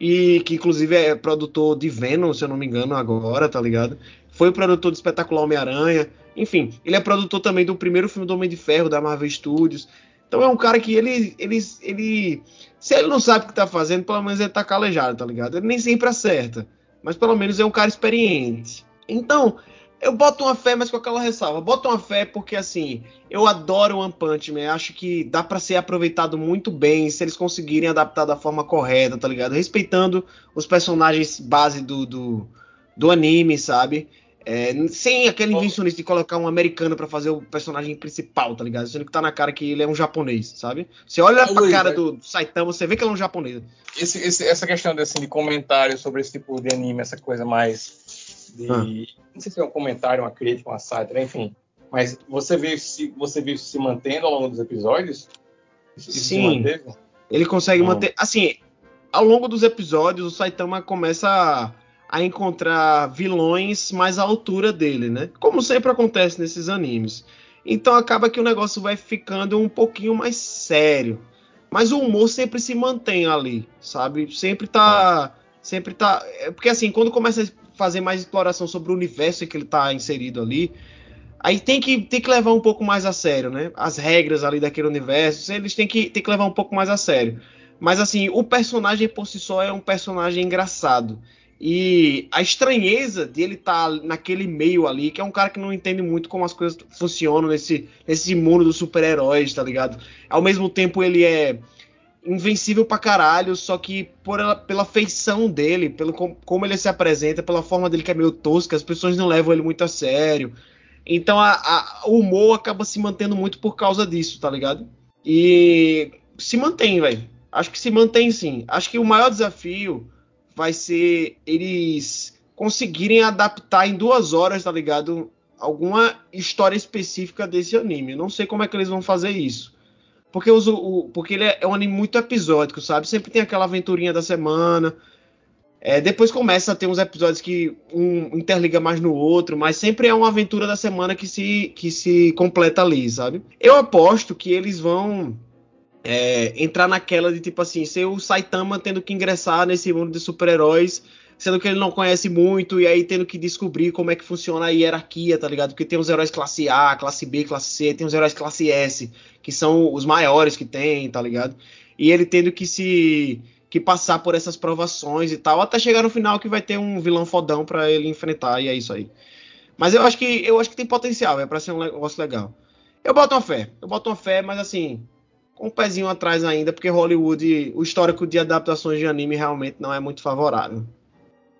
E que inclusive é produtor de Venom, se eu não me engano, agora, tá ligado? Foi o produtor do espetacular Homem-Aranha. Enfim, ele é produtor também do primeiro filme do Homem de Ferro, da Marvel Studios. Então é um cara que ele, ele, ele se ele não sabe o que tá fazendo, pelo menos ele tá calejado, tá ligado? Ele nem sempre acerta, mas pelo menos é um cara experiente. Então, eu boto uma fé, mas com aquela ressalva. Boto uma fé porque, assim, eu adoro One Punch Man. Acho que dá para ser aproveitado muito bem se eles conseguirem adaptar da forma correta, tá ligado? Respeitando os personagens base do, do, do anime, sabe? É, sem aquele invencionismo de colocar um americano para fazer o personagem principal, tá ligado? Sendo que tá na cara que ele é um japonês, sabe? Você olha pra cara do Saitama, você vê que ele é um japonês. Esse, esse, essa questão assim, de comentário sobre esse tipo de anime, essa coisa mais de. Ah. Não sei se é um comentário, uma crítica, uma sátira, enfim. Mas você viu se você viu se mantendo ao longo dos episódios? Isso Sim. Ele consegue não. manter. Assim, ao longo dos episódios, o Saitama começa a a encontrar vilões mais à altura dele, né? Como sempre acontece nesses animes. Então acaba que o negócio vai ficando um pouquinho mais sério. Mas o humor sempre se mantém ali, sabe? Sempre tá. Sempre tá. É porque assim, quando começa a fazer mais exploração sobre o universo que ele tá inserido ali, aí tem que, tem que levar um pouco mais a sério, né? As regras ali daquele universo, eles têm que, têm que levar um pouco mais a sério. Mas assim, o personagem por si só é um personagem engraçado. E a estranheza de ele estar tá naquele meio ali, que é um cara que não entende muito como as coisas funcionam nesse, nesse mundo dos super-heróis, tá ligado? Ao mesmo tempo ele é invencível pra caralho, só que por ela, pela feição dele, pelo com, como ele se apresenta, pela forma dele que é meio tosca, as pessoas não levam ele muito a sério. Então a, a, o humor acaba se mantendo muito por causa disso, tá ligado? E se mantém, velho. Acho que se mantém sim. Acho que o maior desafio vai ser eles conseguirem adaptar em duas horas, tá ligado? Alguma história específica desse anime. Não sei como é que eles vão fazer isso. Porque, porque ele é, é, um anime muito episódico, sabe? Sempre tem aquela aventurinha da semana. É, depois começa a ter uns episódios que um interliga mais no outro, mas sempre é uma aventura da semana que se, que se completa ali, sabe? Eu aposto que eles vão é, entrar naquela de tipo assim, ser o Saitama tendo que ingressar nesse mundo de super-heróis, sendo que ele não conhece muito, e aí tendo que descobrir como é que funciona a hierarquia, tá ligado? Porque tem os heróis classe A, classe B, classe C, tem os heróis classe S, que são os maiores que tem, tá ligado? E ele tendo que se que passar por essas provações e tal, até chegar no final que vai ter um vilão fodão para ele enfrentar, e é isso aí. Mas eu acho que eu acho que tem potencial, é para ser um negócio legal. Eu boto uma fé, eu boto uma fé, mas assim, com um pezinho atrás ainda, porque Hollywood, o histórico de adaptações de anime realmente não é muito favorável.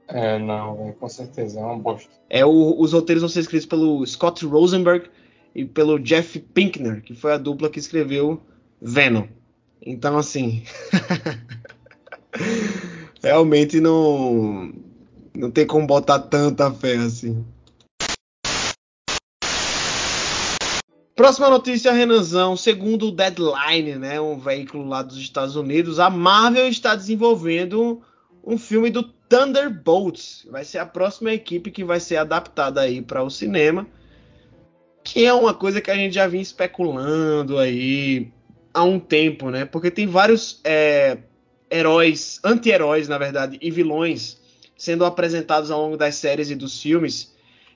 É, não, com certeza, é uma bosta. É, o, os roteiros vão ser escritos pelo Scott Rosenberg e pelo Jeff Pinkner, que foi a dupla que escreveu Venom. Então, assim. realmente não. Não tem como botar tanta fé assim. Próxima notícia, Renanzão. Segundo o Deadline, né, um veículo lá dos Estados Unidos, a Marvel está desenvolvendo um filme do Thunderbolts. Vai ser a próxima equipe que vai ser adaptada aí para o cinema. Que é uma coisa que a gente já vinha especulando aí há um tempo, né? Porque tem vários é, heróis, anti-heróis, na verdade, e vilões sendo apresentados ao longo das séries e dos filmes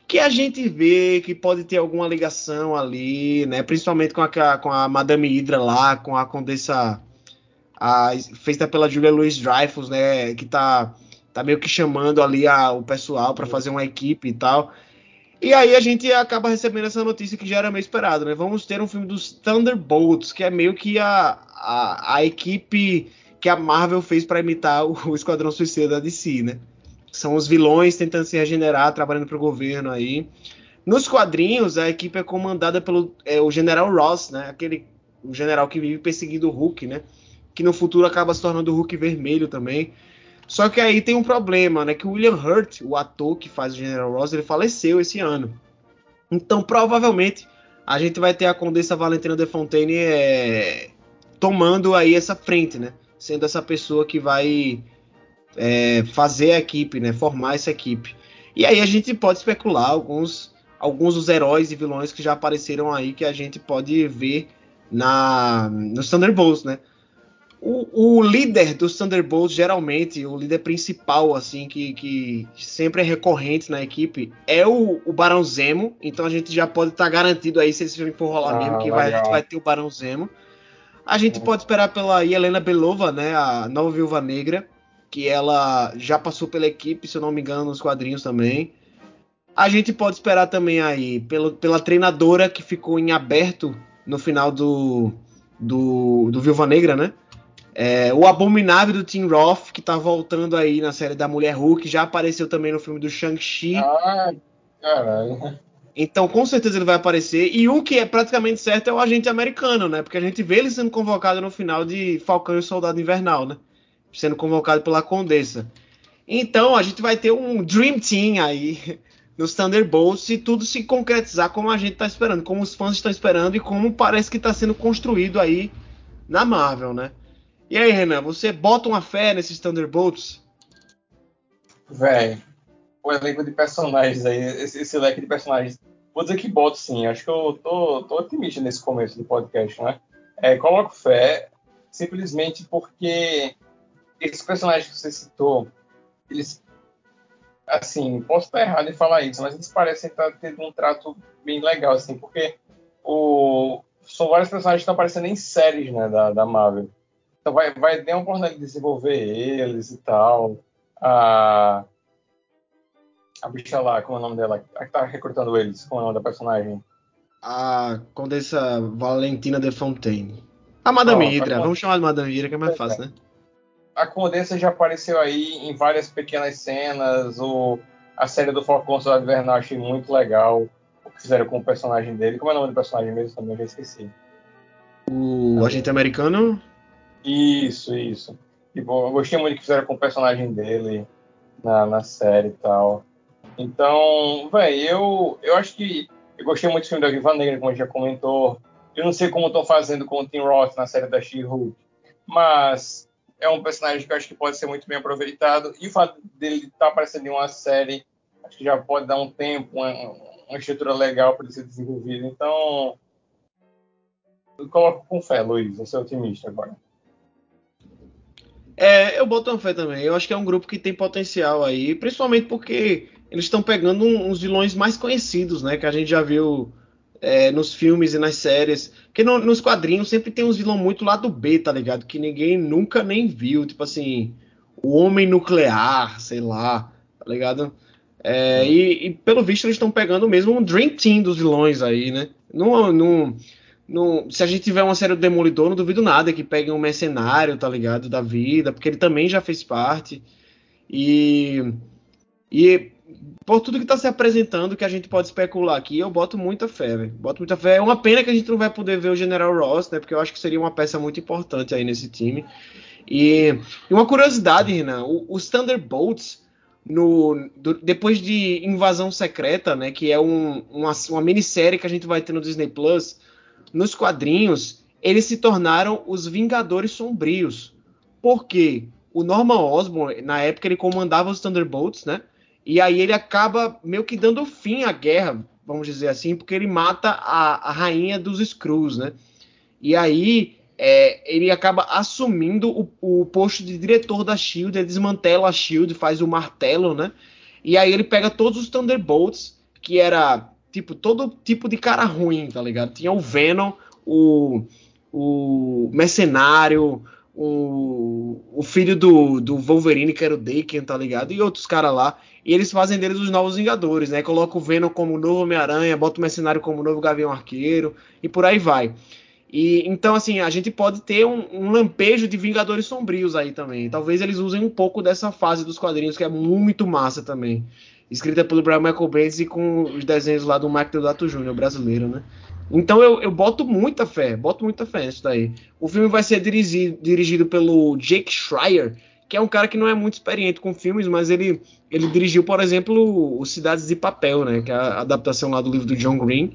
que a gente vê que pode ter alguma ligação ali, né? Principalmente com a, com a Madame Hydra lá, com a Condessa a, feita pela Julia Louis Dreyfus, né? Que tá, tá meio que chamando ali a, o pessoal para fazer uma equipe e tal. E aí a gente acaba recebendo essa notícia que já era meio esperado, né? Vamos ter um filme dos Thunderbolts, que é meio que a, a, a equipe que a Marvel fez para imitar o, o Esquadrão Suicida da DC, né? São os vilões tentando se regenerar, trabalhando para o governo aí. Nos quadrinhos, a equipe é comandada pelo é, o General Ross, né? Aquele o general que vive perseguindo o Hulk, né? Que no futuro acaba se tornando o Hulk vermelho também. Só que aí tem um problema, né? Que o William Hurt, o ator que faz o General Ross, ele faleceu esse ano. Então, provavelmente, a gente vai ter a Condessa Valentina de Fontaine é, tomando aí essa frente, né? Sendo essa pessoa que vai é, fazer a equipe, né, formar essa equipe. E aí a gente pode especular alguns, alguns dos heróis e vilões que já apareceram aí que a gente pode ver na nos Thunderbolts, né? O, o, líder dos Thunderbolts, geralmente, o líder principal, assim, que, que sempre é recorrente na equipe, é o, o Barão Zemo. Então a gente já pode estar tá garantido aí, se esse filme for rolar ah, mesmo, que vai, vai ter o Barão Zemo. A gente pode esperar pela Helena Belova, né? A nova viúva negra que ela já passou pela equipe, se eu não me engano, nos quadrinhos também. A gente pode esperar também aí pelo, pela treinadora que ficou em aberto no final do, do, do Viúva Negra, né? É, o Abominável do Tim Roth, que tá voltando aí na série da Mulher Hulk, já apareceu também no filme do Shang-Chi. Ah, Caralho. Então, com certeza ele vai aparecer. E um que é praticamente certo é o agente americano, né? Porque a gente vê ele sendo convocado no final de Falcão e o Soldado Invernal, né? Sendo convocado pela Condessa. Então, a gente vai ter um Dream Team aí nos Thunderbolts se tudo se concretizar como a gente está esperando, como os fãs estão esperando e como parece que está sendo construído aí na Marvel, né? E aí, Renan, você bota uma fé nesses Thunderbolts? Véi, o elenco de personagens aí, esse, esse, leque de personagens, vou dizer que boto sim, acho que eu tô, tô otimista nesse começo do podcast, né? É, coloco fé simplesmente porque esses personagens que você citou, eles assim, posso estar errado em falar isso, mas eles parecem estar tendo um trato bem legal, assim, porque o... são vários personagens que estão aparecendo em séries, né, da, da Marvel. Então vai, vai ter uma oportunidade de desenvolver eles e tal. A, a bicha lá, como é o nome dela? A que tá recrutando eles, como é o nome da personagem? A Condessa Valentina de Fontaine. A Madame Hydra, vamos chamar de Madame Hydra, que é mais é. fácil, né? a Condessa já apareceu aí em várias pequenas cenas. O, a série do Falcão Soldado Invernal achei muito legal o que fizeram com o personagem dele. Como é o nome do personagem mesmo? Também já esqueci. O agente americano? Isso, isso. Tipo, eu gostei muito que fizeram com o personagem dele na, na série e tal. Então, velho, eu, eu acho que eu gostei muito do filme da Viva Negra, como a gente já comentou. Eu não sei como estão fazendo com o Tim Roth na série da She-Hulk, mas é um personagem que eu acho que pode ser muito bem aproveitado. E o fato dele estar tá aparecendo em uma série, acho que já pode dar um tempo, uma, uma estrutura legal para ele ser desenvolvido. Então, eu coloco com fé, Luiz. Eu sou otimista agora. É, eu boto uma fé também. Eu acho que é um grupo que tem potencial aí, principalmente porque eles estão pegando uns vilões mais conhecidos, né? Que a gente já viu é, nos filmes e nas séries. Porque no, nos quadrinhos sempre tem uns vilões muito lá do B, tá ligado? Que ninguém nunca nem viu. Tipo assim, o Homem Nuclear, sei lá, tá ligado? É, e, e, pelo visto eles estão pegando mesmo um Dream Team dos vilões aí, né? Não, não, se a gente tiver uma série do Demolidor, não duvido nada que peguem um mercenário, tá ligado? Da vida, porque ele também já fez parte. E, e por tudo que está se apresentando, que a gente pode especular aqui, eu boto muita fé, velho. Boto muita fé. É uma pena que a gente não vai poder ver o General Ross, né? Porque eu acho que seria uma peça muito importante aí nesse time. E, e uma curiosidade, Renan, os Thunderbolts, no, do, depois de Invasão Secreta, né? Que é um, uma, uma minissérie que a gente vai ter no Disney Plus, nos quadrinhos, eles se tornaram os Vingadores Sombrios. Por quê? O Norman Osborn, na época, ele comandava os Thunderbolts, né? E aí ele acaba meio que dando fim à guerra, vamos dizer assim, porque ele mata a, a rainha dos Skrulls, né? E aí é, ele acaba assumindo o, o, posto de diretor da Shield, ele desmantela a Shield, faz o martelo, né? E aí ele pega todos os Thunderbolts, que era tipo todo tipo de cara ruim, tá ligado? Tinha o Venom, o, o Mercenário, o, o filho do, do Wolverine, que era o Daken, tá ligado? E outros caras lá. E eles fazem deles os novos Vingadores, né? Coloca o Venom como novo Homem-Aranha, bota o Mercenário como novo Gavião Arqueiro e por aí vai. E então, assim, a gente pode ter um, um, lampejo de Vingadores Sombrios aí também. Talvez eles usem um pouco dessa fase dos quadrinhos, que é muito massa também. Escrita pelo Brian Michael Bendis e com os desenhos lá do Mike Deodato Jr., brasileiro, né? Então eu, eu boto muita fé, boto muita fé nisso daí. O filme vai ser dirigido, dirigido pelo Jake Schreier, que é um cara que não é muito experiente com filmes, mas ele, ele dirigiu, por exemplo, o Cidades de Papel, né, que é a adaptação lá do livro do John Green.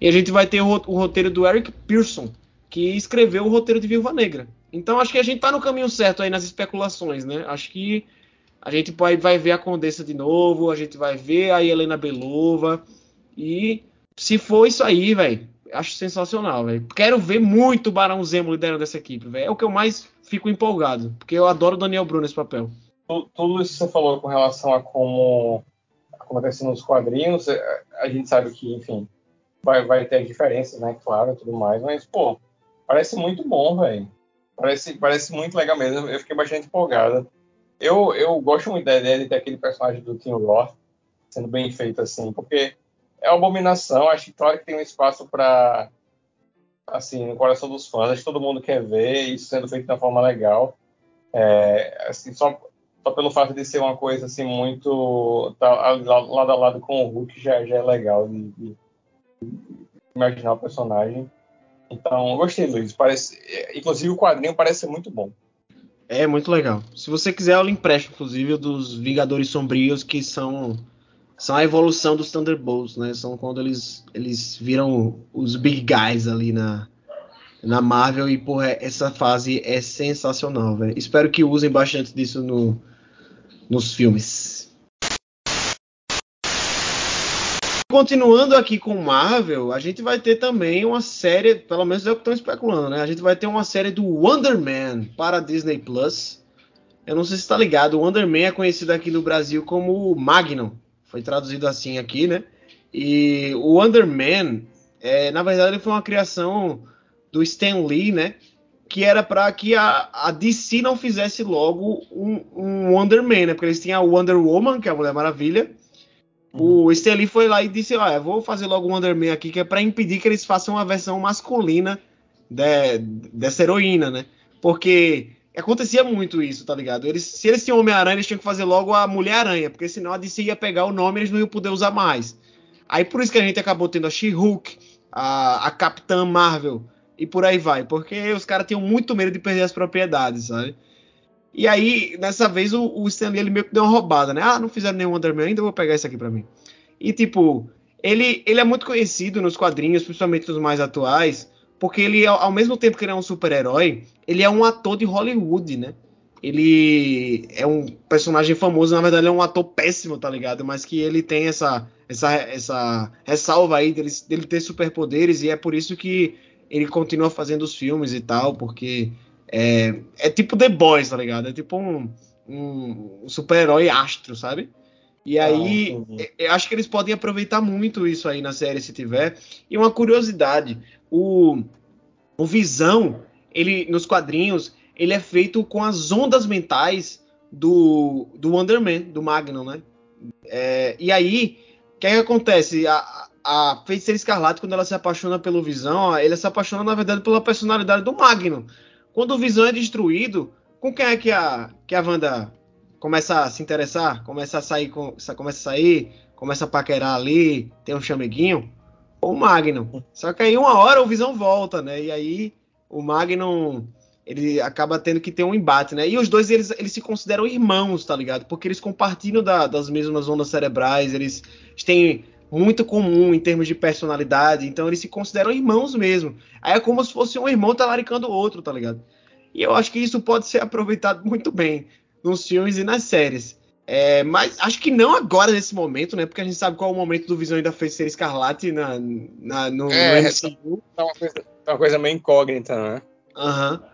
E a gente vai ter o, o roteiro do Eric Pearson, que escreveu o roteiro de Viúva Negra. Então acho que a gente tá no caminho certo aí nas especulações, né? Acho que a gente vai, vai ver a Condessa de novo, a gente vai ver a Helena Belova. E se for isso aí, velho, acho sensacional, velho. Quero ver muito o Barão Zemo liderando essa equipe, velho. É o que eu mais fico empolgado, porque eu adoro o Daniel Bruno nesse papel. Tudo isso que você falou com relação a como acontece nos quadrinhos, é, a gente sabe que, enfim, vai, vai ter diferenças, né? Claro, tudo mais, mas, pô, parece muito bom, velho. Parece, parece muito legal mesmo. Eu fiquei bastante empolgado. Eu, eu gosto muito da ideia de ter aquele personagem do Tim Roth sendo bem feito assim, porque é uma abominação. Acho que claro que tem um espaço para assim, no coração dos fãs. Acho que todo mundo quer ver isso sendo feito uma forma legal. É, assim, só só pelo fato de ser uma coisa assim muito tá, lado a lado com o Hulk já, já é legal de, de imaginar o personagem. Então, gostei, Luiz. Parece, inclusive o quadrinho parece ser muito bom. É muito legal. Se você quiser, eu lhe empresto, inclusive, dos Vingadores Sombrios, que são, são a evolução dos Thunderbolts, né? São quando eles, eles viram os big guys ali na, na Marvel. E, porra, essa fase é sensacional, velho. Espero que usem bastante disso no, nos filmes. Continuando aqui com Marvel, a gente vai ter também uma série, pelo menos é o que estão especulando, né? A gente vai ter uma série do Wonder Man para Disney Plus. Eu não sei se está ligado, o Wonder Man é conhecido aqui no Brasil como Magnum. Foi traduzido assim aqui, né? E o Wonder Man, é, na verdade, foi uma criação do Stan Lee, né? Que era para que a, a, DC não fizesse logo um, um Wonder Man, né? Porque eles tinham a Wonder Woman, que é a Mulher Maravilha, o uhum. Stanley foi lá e disse: Olha, vou fazer logo o Wonder Man aqui, que é para impedir que eles façam uma versão masculina de, dessa heroína, né? Porque acontecia muito isso, tá ligado? Eles, se eles tinham Homem-Aranha, eles tinham que fazer logo a Mulher-Aranha, porque senão a DC ia pegar o nome e eles não iam poder usar mais. Aí por isso que a gente acabou tendo a She-Hulk, a, a Capitã Marvel e por aí vai, porque os caras tinham muito medo de perder as propriedades, sabe? E aí, dessa vez, o, o Stanley ele meio que deu uma roubada, né? Ah, não fizeram nenhum Underman ainda, vou pegar isso aqui para mim. E, tipo, ele, ele é muito conhecido nos quadrinhos, principalmente nos mais atuais, porque ele, ao mesmo tempo que ele é um super-herói, ele é um ator de Hollywood, né? Ele é um personagem famoso, na verdade, ele é um ator péssimo, tá ligado? Mas que ele tem essa, essa, essa ressalva aí dele, dele ter superpoderes, e é por isso que ele continua fazendo os filmes e tal, porque é, é tipo The Boys, tá ligado? É tipo um, um super-herói astro, sabe? E ah, aí, ah, eu acho que eles podem aproveitar muito isso aí na série, se tiver. E uma curiosidade, o, o Visão, ele nos quadrinhos, ele é feito com as ondas mentais do, do Wonder Man, do Magnum, né? É, e aí, o que, é que acontece? A, a Feiticeira Escarlate, quando ela se apaixona pelo Visão, ele se apaixona, na verdade, pela personalidade do Magnum. Quando o Visão é destruído, com quem é que a, que a Wanda começa a se interessar? Começa a sair, com, começa a sair, começa a paquerar ali, tem um chameguinho? O Magnum. Só que aí uma hora o Visão volta, né? E aí o Magnum ele acaba tendo que ter um embate, né? E os dois eles, eles se consideram irmãos, tá ligado? Porque eles compartilham da, das mesmas ondas cerebrais, eles têm muito comum em termos de personalidade, então eles se consideram irmãos mesmo. Aí é como se fosse um irmão talaricando o outro, tá ligado? E eu acho que isso pode ser aproveitado muito bem nos filmes e nas séries. É, mas acho que não agora nesse momento, né? Porque a gente sabe qual é o momento do Visão ainda fez ser Escarlate na, na, no, é, no MCU. Tá uma, coisa, tá uma coisa meio incógnita, né? Aham. Uhum.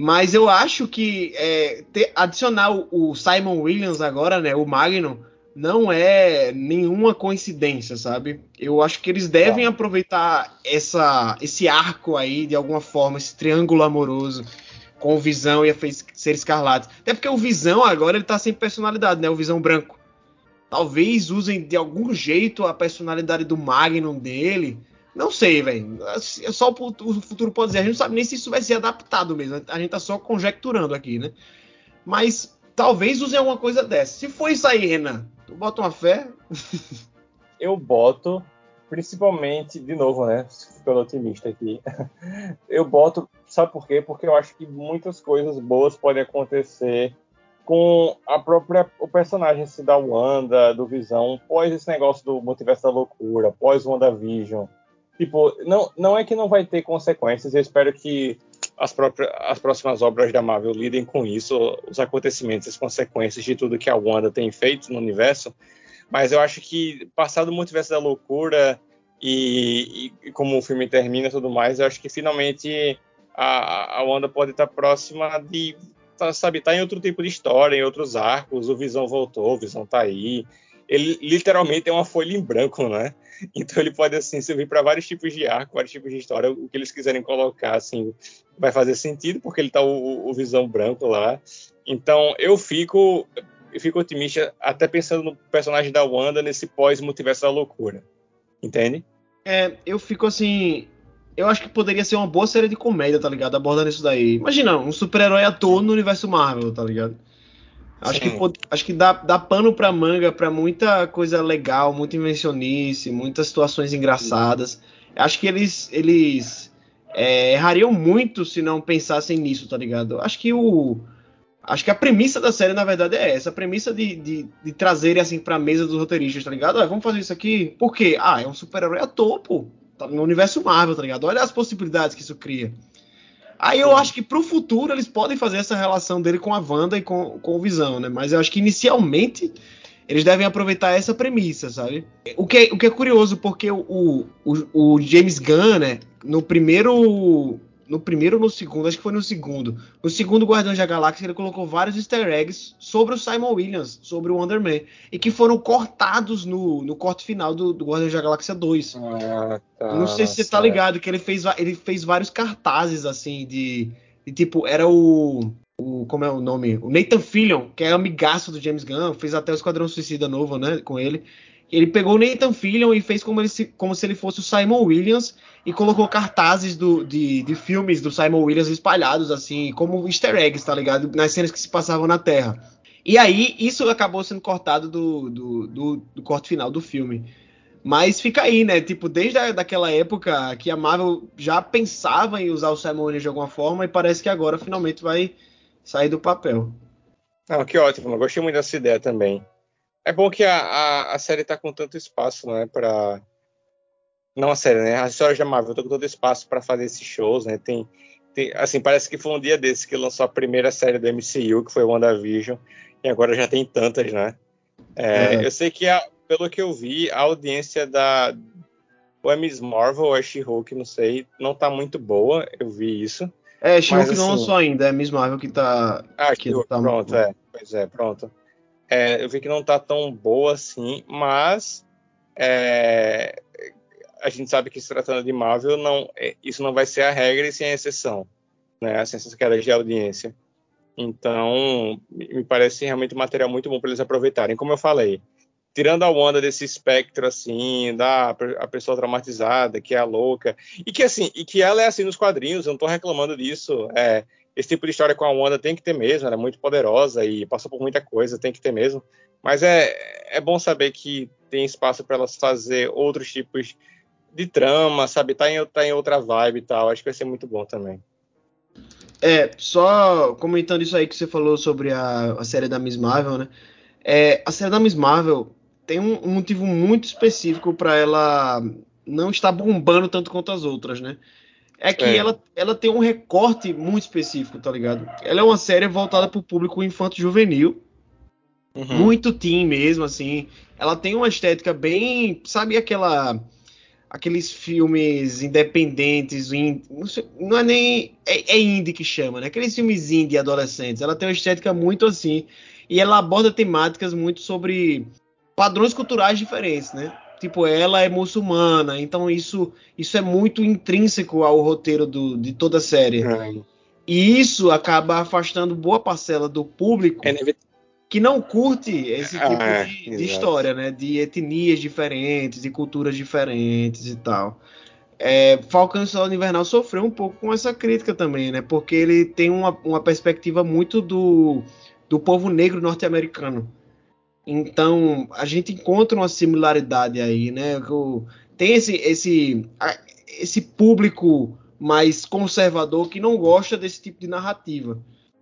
Mas eu acho que é, ter, adicionar o, o, Simon Williams agora, né? O Magnum, não é nenhuma coincidência, sabe? Eu acho que eles devem tá. aproveitar essa, esse arco aí de alguma forma, esse triângulo amoroso com o Visão e a ser Escarlate. Até porque o Visão agora ele tá sem personalidade, né? O Visão branco. Talvez usem de algum jeito a personalidade do Magnum dele. Não sei, velho. É só o futuro pode dizer. A gente não sabe nem se isso vai ser adaptado mesmo. A gente tá só conjecturando aqui, né? Mas talvez usem alguma coisa dessa. Se for isso aí, Renan, Tu bota uma fé? eu boto, principalmente, de novo, né? Ficando otimista aqui. eu boto, sabe por quê? Porque eu acho que muitas coisas boas podem acontecer com a própria o personagem se da Wanda, do Visão, pós esse negócio do multiverso da loucura, pós WandaVision. Tipo, não, não é que não vai ter consequências, eu espero que as, próprias, as próximas obras da Marvel lidem com isso, os acontecimentos, as consequências de tudo que a Wanda tem feito no universo. Mas eu acho que, passado o multiverso da loucura e, e, como o filme termina e tudo mais, eu acho que finalmente a, a Wanda pode estar próxima de, tá, sabe, estar tá em outro tipo de história, em outros arcos. O Visão voltou, o Visão tá aí. Ele literalmente é uma folha em branco, né? Então ele pode assim servir para vários tipos de arco, vários tipos de história, o que eles quiserem colocar assim vai fazer sentido porque ele tá o, o visão branco lá. Então eu fico eu fico otimista até pensando no personagem da Wanda nesse pós multiverso da loucura. Entende? É, eu fico assim, eu acho que poderia ser uma boa série de comédia, tá ligado? Abordando isso daí. Imagina, um super-herói ator no universo Marvel, tá ligado? Acho que, acho que dá, dá pano pra manga pra muita coisa legal, muita invencionice, muitas situações engraçadas. Acho que eles, eles é, errariam muito se não pensassem nisso, tá ligado? Acho que o. Acho que a premissa da série, na verdade, é essa. A premissa de, de, de trazerem assim pra mesa dos roteiristas, tá ligado? Ah, vamos fazer isso aqui. Por quê? Ah, é um super-herói à topo. Tá no universo Marvel, tá ligado? Olha as possibilidades que isso cria. Aí eu acho que pro futuro eles podem fazer essa relação dele com a Wanda e com, com o Visão, né? Mas eu acho que inicialmente eles devem aproveitar essa premissa, sabe? O que, é, o que é curioso, porque o, o, o James Gunn, né, no primeiro no primeiro ou no segundo, acho que foi no segundo. No segundo Guardiões da Galáxia, ele colocou vários easter eggs sobre o Simon Williams, sobre o Wonder Man, e que foram cortados no, no corte final do, do Guardiões da Galáxia 2. Ah, tá, Não sei se você tá ligado, que ele fez, ele fez vários cartazes, assim, de, de tipo, era o, o. Como é o nome? O Nathan Fillion, que é amigaço do James Gunn, fez até o Esquadrão Suicida novo, né, com ele. Ele pegou o Nathan Fillion e fez como, ele, como se ele fosse o Simon Williams e colocou cartazes do, de, de filmes do Simon Williams espalhados, assim, como easter eggs, tá ligado? Nas cenas que se passavam na Terra. E aí, isso acabou sendo cortado do, do, do, do corte final do filme. Mas fica aí, né? Tipo, desde a, daquela época que a Marvel já pensava em usar o Simon Williams de alguma forma e parece que agora finalmente vai sair do papel. Não, que ótimo. Eu gostei muito dessa ideia também. É bom que a, a, a série tá com tanto espaço, né, para não a série, né? A história da Marvel tá com todo espaço para fazer esses shows, né? Tem, tem, assim, parece que foi um dia desse que lançou a primeira série do MCU, que foi o WandaVision, e agora já tem tantas, né? É, é. Eu sei que, a, pelo que eu vi, a audiência da ou é Miss Marvel ou é She-Hulk, não sei, não tá muito boa, eu vi isso. É, She-Hulk assim, não lançou ainda, é Miss Marvel que tá... Ah, que tá pronto, é, pois é, pronto. É, eu vi que não tá tão boa assim, mas é, a gente sabe que se tratando de Marvel, não, é, isso não vai ser a regra e sim a exceção, né? Assim, essas quedas de audiência. Então, me parece realmente um material muito bom para eles aproveitarem. Como eu falei, tirando a Wanda desse espectro assim, da a pessoa traumatizada, que é a louca, e que assim, e que ela é assim nos quadrinhos, eu não estou reclamando disso. É, esse tipo de história com a Wanda tem que ter mesmo, ela é muito poderosa e passou por muita coisa, tem que ter mesmo. Mas é, é bom saber que tem espaço para elas fazer outros tipos de trama, sabe? Tá em, tá em outra vibe e tal. Acho que vai ser muito bom também. É, só comentando isso aí que você falou sobre a, a série da Miss Marvel, né? É, a série da Miss Marvel tem um, um motivo muito específico para ela não estar bombando tanto quanto as outras, né? É que é. Ela, ela tem um recorte muito específico, tá ligado? Ela é uma série voltada para o público infanto-juvenil. Uhum. Muito teen mesmo, assim. Ela tem uma estética bem. Sabe aquela aqueles filmes independentes, não, sei, não, é nem. É, é, indie que chama, né? Aqueles filmes indie adolescentes. Ela tem uma estética muito assim. E ela aborda temáticas muito sobre padrões culturais diferentes, né? Tipo, ela é muçulmana, então isso, isso é muito intrínseco ao roteiro do, de toda a série. É. E isso acaba afastando boa parcela do público. É, que não curte esse ah, tipo ah, de, de, história, né? De etnias diferentes, de culturas diferentes e tal. É, Falcão e Soldado Invernal sofreu um pouco com essa crítica também, né? Porque ele tem uma, uma perspectiva muito do, do povo negro norte-americano. Então, a gente encontra uma similaridade aí, né? Tem esse, esse, esse público mais conservador que não gosta desse tipo de narrativa.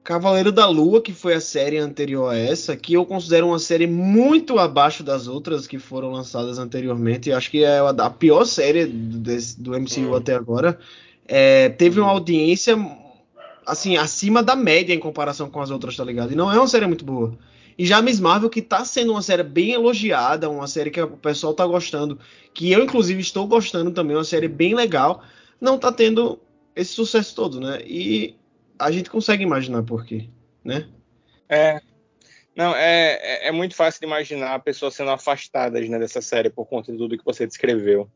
Cavaleiro da Lua, que foi a série anterior a essa, que eu considero uma série muito abaixo das outras que foram lançadas anteriormente. Eu acho que é a pior série do, do MCU hum. até agora. É, teve uma hum. audiência assim acima da média em comparação com as outras, tá ligado? E não é uma série muito boa. E já Miss Marvel, que tá sendo uma série bem elogiada, uma série que o pessoal tá gostando, que eu inclusive estou gostando também, uma série bem legal, não tá tendo esse sucesso todo, né? E a gente consegue imaginar por quê, né? É. Não, é, é, é muito fácil de imaginar pessoas sendo afastadas né, dessa série por conta de tudo que você descreveu.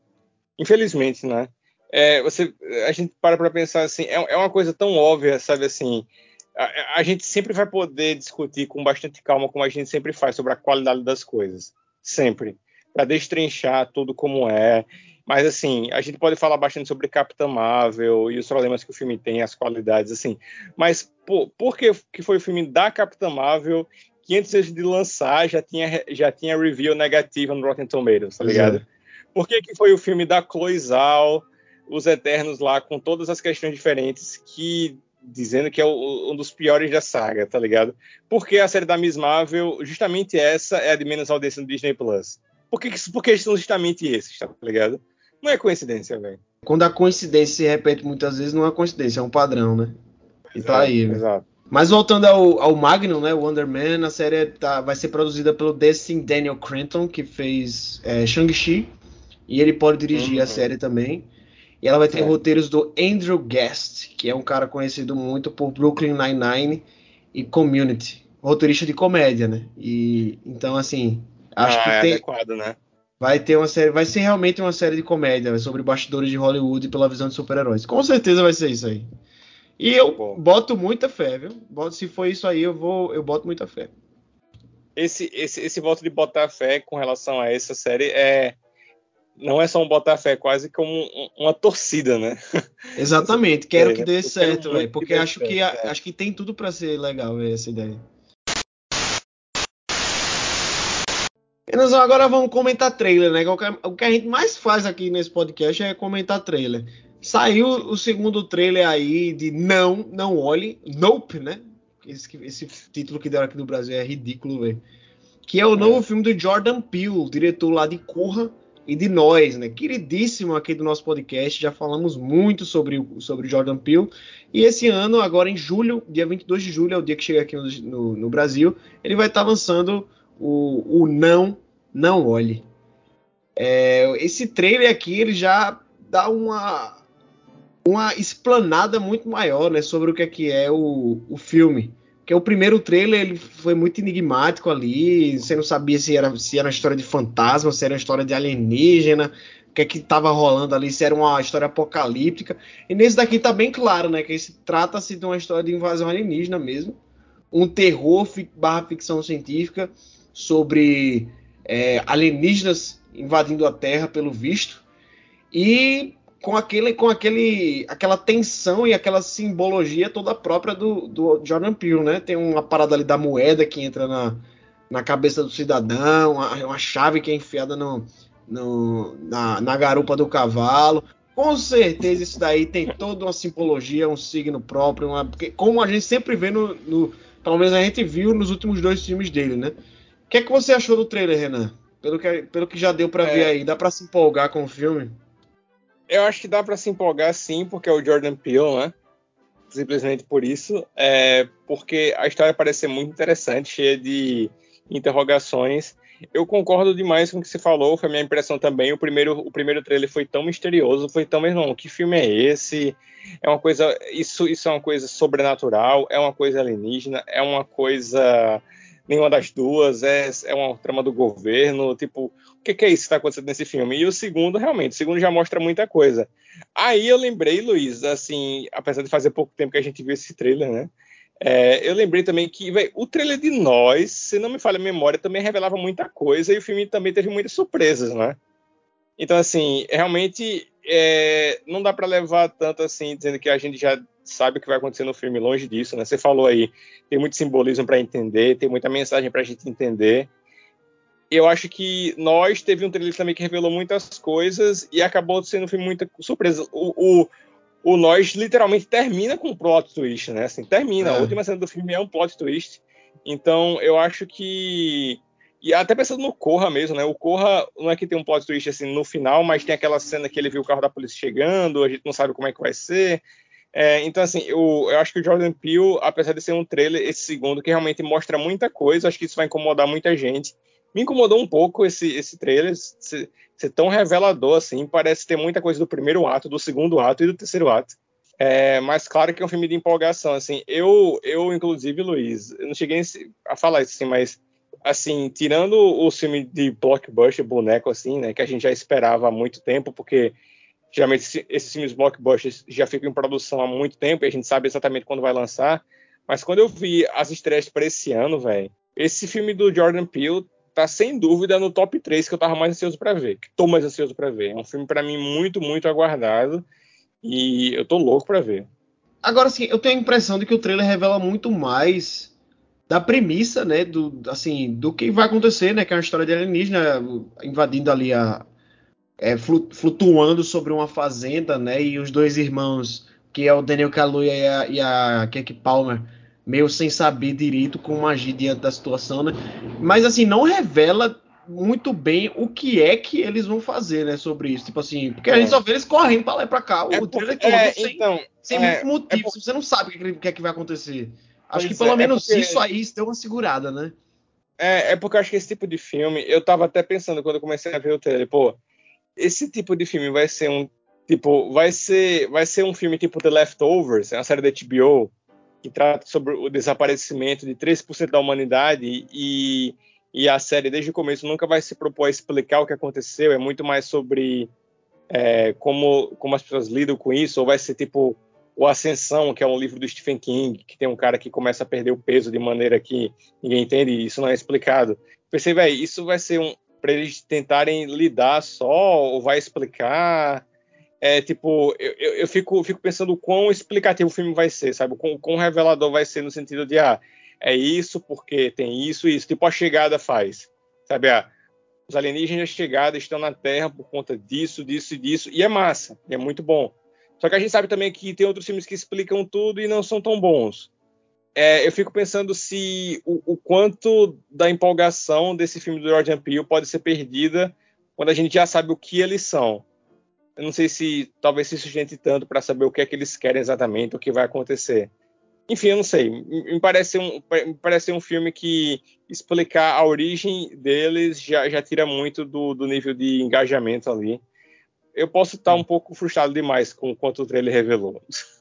Infelizmente, né? É, você, a gente para para pensar assim, é, é uma coisa tão óbvia, sabe assim, a, a, gente sempre vai poder discutir com bastante calma, como a gente sempre faz, sobre a qualidade das coisas. Sempre. Para destrinchar tudo como é mas, assim, a gente pode falar bastante sobre Capitã Marvel e os problemas que o filme tem, as qualidades, assim. Mas por, por que, que foi o filme da Capitã Marvel que antes de lançar já tinha, já tinha review negativa no Rotten Tomatoes, tá ligado? É. Por que, que foi o filme da Chloe Zhao, Os Eternos lá, com todas as questões diferentes, que dizendo que é o, um dos piores da saga, tá ligado? Porque a série da Miss Marvel, justamente essa é a de menos audiência no Disney Plus. Por que, por que são justamente esses, tá ligado? Não é coincidência, velho. Quando a coincidência se repete muitas vezes, não é coincidência, é um padrão, né? E tá aí, Exato. Mas voltando ao, ao Magnum, né, o Wonder Man, a série tá, vai ser produzida pelo Destin Daniel Cranton, que fez é, Shang-Chi, e ele pode dirigir uhum. a série também. E ela vai ter é. roteiros do Andrew Guest, que é um cara conhecido muito por Brooklyn Nine-Nine e Community, roteirista de comédia, né? E então assim, acho ah, que é tem adequado, né? Vai ter uma série, vai ser realmente uma série de comédia sobre bastidores de Hollywood pela visão de super-heróis. Com certeza vai ser isso aí. E eu Bom. boto muita fé, viu? Boto, se for isso aí, eu vou, eu boto muita fé. Esse, esse, esse voto de botar fé com relação a essa série é não é só um botar fé, é quase como um, uma torcida, né? Exatamente, quero que dê certo, velho, porque acho que, é. acho que tem tudo para ser legal véio, essa ideia. E nós agora vamos comentar trailer, né? O que a gente mais faz aqui nesse podcast é comentar trailer. Saiu o segundo trailer aí de Não, Não Olhe, Nope, né? Esse, esse título que deram aqui no Brasil é ridículo, velho. Que é o novo é. filme do Jordan Peele, diretor lá de Corra e de nós, né? Queridíssimo aqui do nosso podcast, já falamos muito sobre, sobre Jordan Peele. E esse ano, agora em julho, dia 22 de julho, é o dia que chega aqui no, no, no Brasil, ele vai estar tá lançando o, o Não, Não Olhe. É, esse trailer aqui, ele já dá uma, uma explanada muito maior, né, sobre o que é, que é o, o filme. Porque o primeiro trailer ele foi muito enigmático ali, você não sabia se era, se era uma história de fantasma, se era uma história de alienígena, o que é que estava rolando ali, se era uma história apocalíptica. E nesse daqui tá bem claro, né, que trata-se de uma história de invasão alienígena mesmo, um terror barra ficção científica sobre é, alienígenas invadindo a Terra, pelo visto, e com aquele com aquele aquela tensão e aquela simbologia toda própria do, do Jordan Peele, né? Tem uma parada ali da moeda que entra na, na cabeça do cidadão, uma, uma chave que é enfiada no, no, na, na garupa do cavalo. Com certeza isso daí tem toda uma simbologia, um signo próprio, uma, como a gente sempre vê no, no, Pelo menos a gente viu nos últimos dois filmes dele, né? O que é que você achou do trailer, Renan? Pelo que, pelo que já deu para é... ver aí, dá para se empolgar com o filme? Eu acho que dá para se empolgar sim, porque é o Jordan Peele, né? Simplesmente por isso. É, porque a história parece ser muito interessante, cheia de interrogações. Eu concordo demais com o que você falou, foi a minha impressão também. O primeiro, o primeiro trailer foi tão misterioso, foi tão, meu irmão, que filme é esse? É uma coisa, isso, isso é uma coisa sobrenatural, é uma coisa alienígena, é uma coisa nenhuma das duas, é, é uma trama do governo, tipo, o que, que, é isso que está acontecendo nesse filme? E o segundo, realmente, o segundo já mostra muita coisa. Aí eu lembrei, Luiz, assim, apesar de fazer pouco tempo que a gente viu esse trailer, né? É, eu lembrei também que véio, o trailer de Nós, se não me falha a memória, também revelava muita coisa e o filme também teve muitas surpresas, né? Então, assim, realmente é, não dá para levar tanto assim, dizendo que a gente já sabe o que vai acontecer no filme, longe disso, né? Você falou aí, tem muito simbolismo para entender, tem muita mensagem para a gente entender eu acho que nós teve um trailer também que revelou muitas coisas e acabou sendo um filme muita surpresa. O, o, o Nós literalmente termina com um plot twist, né? Assim, termina. É. A última cena do filme é um plot twist. Então, eu acho que. E até pensando no Corra mesmo, né? O Corra não é que tem um plot twist assim no final, mas tem aquela cena que ele viu o carro da polícia chegando, a gente não sabe como é que vai ser. É, então, assim, eu, eu, acho que o Jordan Peele, apesar de ser um trailer, esse segundo, que realmente mostra muita coisa, acho que isso vai incomodar muita gente me incomodou um pouco esse, esse trailer ser, ser, tão revelador assim. Parece ter muita coisa do primeiro ato, do segundo ato e do terceiro ato. É, mas claro que é um filme de empolgação. Assim, eu, eu inclusive, Luiz, eu não cheguei a falar isso assim, mas assim, tirando o filme de blockbuster, boneco assim, né, que a gente já esperava há muito tempo, porque geralmente esses filmes blockbusters já ficam em produção há muito tempo e a gente sabe exatamente quando vai lançar. Mas quando eu vi as estreias para esse ano, velho, esse filme do Jordan Peele tá sem dúvida no top 3 que eu tava mais ansioso para ver, que tô mais ansioso para ver. É um filme para mim muito, muito aguardado e eu tô louco para ver. Agora sim, eu tenho a impressão de que o trailer revela muito mais da premissa, né, do, assim, do que vai acontecer, né, que é uma história de alienígena invadindo ali a, é, flutuando sobre uma fazenda, né, e os dois irmãos, que é o Daniel Kaluuya e a, e a Keke Palmer, meio sem saber direito como agir diante da situação, né, mas assim, não revela muito bem o que é que eles vão fazer, né, sobre isso, tipo assim, porque a gente é. só vê eles correndo para lá e para cá, o é trailer todo é, sem, então, sem é, muito motivo, é você não sabe o que, é que vai acontecer. Acho que pelo é, menos é porque... isso aí deu uma segurada, né? É, é porque eu acho que esse tipo de filme, eu tava até pensando quando eu comecei a ver o trailer, pô, esse tipo de filme vai ser um tipo, vai ser, vai ser um filme tipo The Leftovers, é uma série da HBO que trata sobre o desaparecimento de 3% da humanidade e, e a série desde o começo nunca vai se propor a explicar o que aconteceu, é muito mais sobre é, como, como as pessoas lidam com isso, ou vai ser tipo o Ascensão, que é um livro do Stephen King, que tem um cara que começa a perder o peso de maneira que ninguém entende, e isso não é explicado. Pensei, velho, isso vai ser um para eles tentarem lidar só ou vai explicar? É tipo, eu, eu fico, fico pensando o quão explicativo o filme vai ser, sabe? O quão, revelador vai ser no sentido de, ah, é isso porque tem isso e isso. Tipo, a chegada faz, sabe? Ah, os alienígenas chegada estão na Terra por conta disso, disso e disso, e é massa, e é muito bom. Só que a gente sabe também que tem outros filmes que explicam tudo e não são tão bons. É, eu fico pensando se o, o, quanto da empolgação desse filme do Jordan Peele pode ser perdida quando a gente já sabe o que eles são. Eu não sei se talvez se sustente tanto para saber o que é que eles querem exatamente, o que vai acontecer. Enfim, eu não sei. Me parece um, me parece um filme que explicar a origem deles já, já tira muito do, do nível de engajamento ali eu posso estar um pouco frustrado demais com quanto o trailer revelou.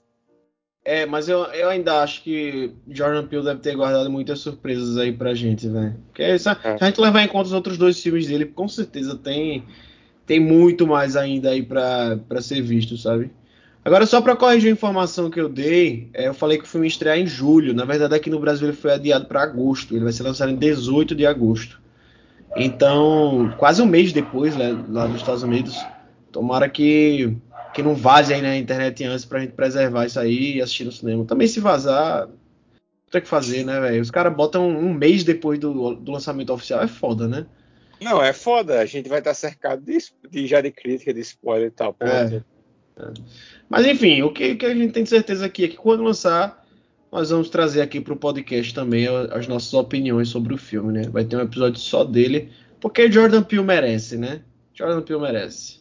É, mas eu, eu ainda acho que Jordan Peele deve ter guardado muitas surpresas aí pra gente, velho. Porque essa, é. se a gente levar em conta os outros dois filmes dele, com certeza tem, tem muito mais ainda aí pra, pra ser visto, sabe? Agora, só para corrigir a informação que eu dei, é, eu falei que o filme estrear em julho. Na verdade, aqui no Brasil ele foi adiado para agosto. Ele vai ser lançado em 18 de agosto. Então, quase um mês depois, né, lá nos Estados Unidos. Tomara que, que não vaze aí na internet antes pra gente preservar isso aí e assistir no cinema. Também se vazar, tem que fazer, né, velho? Os caras botam um mês depois do, do lançamento oficial, é foda, né? Não, é foda. A gente vai estar cercado de, de já de crítica, de spoiler e tal. É, é. Mas enfim, o que, que, a gente tem certeza aqui é que quando lançar, nós vamos trazer aqui para o podcast também as nossas opiniões sobre o filme, né? Vai ter um episódio só dele, porque Jordan Peele merece, né? Jordan Peele merece.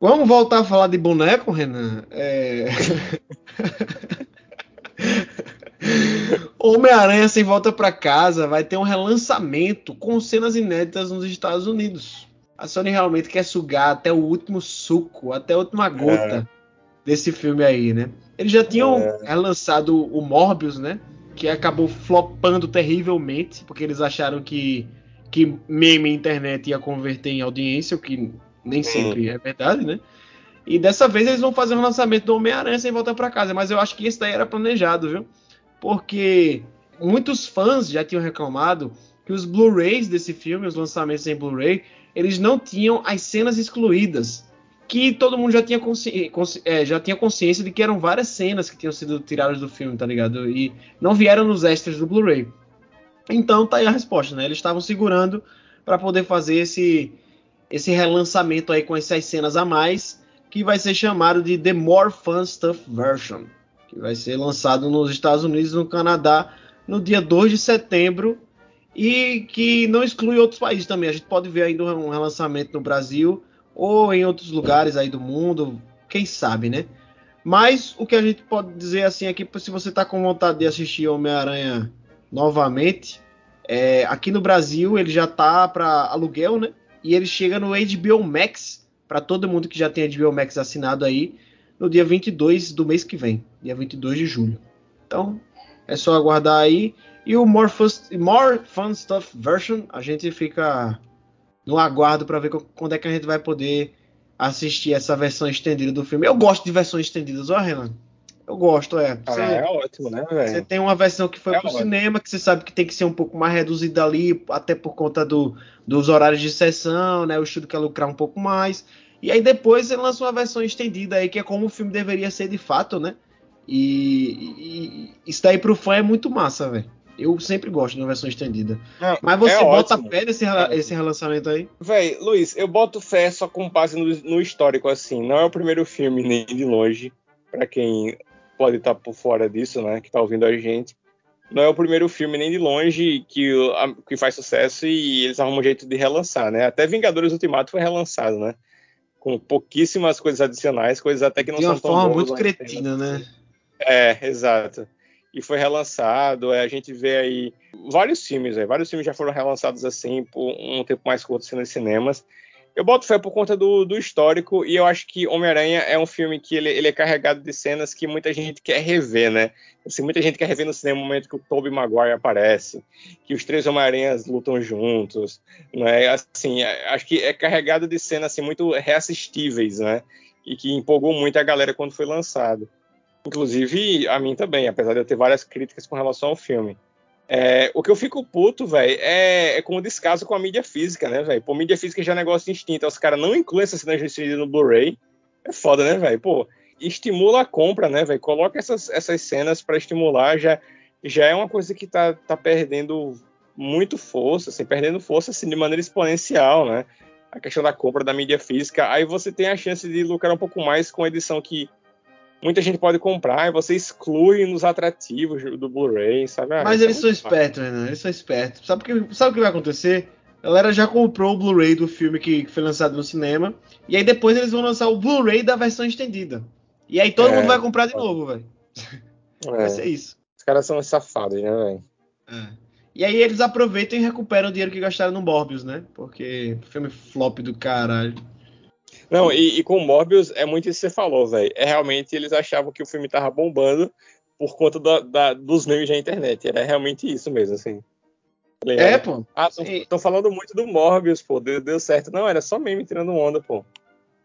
Vamos voltar a falar de boneco, Renan? É... Homem-Aranha sem volta para casa vai ter um relançamento com cenas inéditas nos Estados Unidos. A Sony realmente quer sugar até o último suco, até a última gota é. desse filme aí, né? Eles já tinham é. relançado o Morbius, né? Que acabou flopando terrivelmente, porque eles acharam que, que meme internet ia converter em audiência, o que nem sempre é verdade, né? E dessa vez eles vão fazer um lançamento do Homem-Aranha sem voltar para casa, mas eu acho que isso daí era planejado, viu? Porque muitos fãs já tinham reclamado que os Blu-rays desse filme, os lançamentos em Blu-ray, eles não tinham as cenas excluídas. Que todo mundo já tinha, consci... é, já tinha consciência de que eram várias cenas que tinham sido tiradas do filme, tá ligado? E não vieram nos extras do Blu-ray. Então tá aí a resposta, né? Eles estavam segurando para poder fazer esse, esse relançamento aí com essas cenas a mais, que vai ser chamado de The More Fun Stuff Version, que vai ser lançado nos Estados Unidos e no Canadá no dia 2 de setembro e que não exclui outros países também. A gente pode ver ainda um relançamento no Brasil ou em outros lugares aí do mundo, quem sabe, né? Mas o que a gente pode dizer assim aqui, se você está com vontade de assistir Homem-Aranha novamente, é, aqui no Brasil ele já está para aluguel, né? E ele chega no HBO Max para todo mundo que já tem HBO Max assinado aí no dia 22 do mês que vem, dia 22 de julho. Então, é só aguardar aí. E o More Fun, More Fun Stuff Version, a gente fica no aguardo para ver quando é que a gente vai poder assistir essa versão estendida do filme. Eu gosto de versões estendidas, ó, Renan. Eu gosto, é. Você, ah, é ótimo, né, velho? Você tem uma versão que foi é pro ótimo. cinema, que você sabe que tem que ser um pouco mais reduzida ali, até por conta do, dos horários de sessão, né? O estúdio quer lucrar um pouco mais. E aí depois ele lança uma versão estendida aí, que é como o filme deveria ser de fato, né? E, e isso daí pro fã é muito massa, velho. Eu sempre gosto da versão estendida. Não, Mas você é bota ótimo. fé nesse, esse relançamento aí? Véi, Luiz, eu boto fé só com base no, no histórico, assim. Não é o primeiro filme, nem de longe, pra quem pode estar por fora disso, né, que tá ouvindo a gente. Não é o primeiro filme, nem de longe, que, que faz sucesso e eles arrumam um jeito de relançar, né? Até Vingadores Ultimato foi relançado, né? Com pouquíssimas coisas adicionais, coisas até que não De uma são tão forma boas, muito mas- cretina, né? É, exato. E foi relançado. é, a gente vê aí vários filmes, é, vários filmes já foram relançados assim por um tempo mais curto assim, nos cinemas. Eu boto fé por conta do, do histórico e eu acho que Homem-Aranha é um filme que ele, ele é carregado de cenas que muita gente quer rever, né? Assim, muita gente quer rever no cinema o momento que o Tobey Maguire aparece, que os três Homem-Aranhas lutam juntos, né? Assim, é- acho que é carregado de cenas assim, muito reassistíveis, né? E que empolgou muito a galera quando foi lançado. Inclusive a mim também, apesar de eu ter várias críticas com relação ao filme. É, o que eu fico puto, velho, é, é com o descaso com a mídia física, né, velho? Pô, mídia física já é negócio instinto. Os caras não incluem essas cenas restritas no Blu-ray. É foda, né, velho? Pô, estimula a compra, né, velho? Coloca essas, essas cenas pra estimular. Já, já é uma coisa que tá, tá perdendo muito força, assim, perdendo força assim, de maneira exponencial, né? A questão da compra da mídia física. Aí você tem a chance de lucrar um pouco mais com a edição que muita gente pode comprar e você exclui nos atrativos do Blu-ray, sabe? Ah, Mas isso é eles são espertos, Renan. Eles são espertos. Sabe o que, sabe o que vai acontecer? A galera já comprou o Blu-ray do filme que foi lançado no cinema. E aí depois eles vão lançar o Blu-ray da versão estendida. E aí todo É. mundo vai comprar de novo, velho. É, Vai ser isso. Os caras são safados, né, velho? É. E aí eles aproveitam e recuperam o dinheiro que gastaram no Morbius, né? Porque filme flop do caralho. Não, e, e com o Morbius é muito isso que você falou, velho. É realmente eles achavam que o filme tava bombando por conta da- da- dos memes da internet. Era realmente isso mesmo, assim. Tá ligado? É, pô. Ah, tô, E- tô falando muito do Morbius, pô. Deu, deu certo. Não, era só meme tirando onda, pô.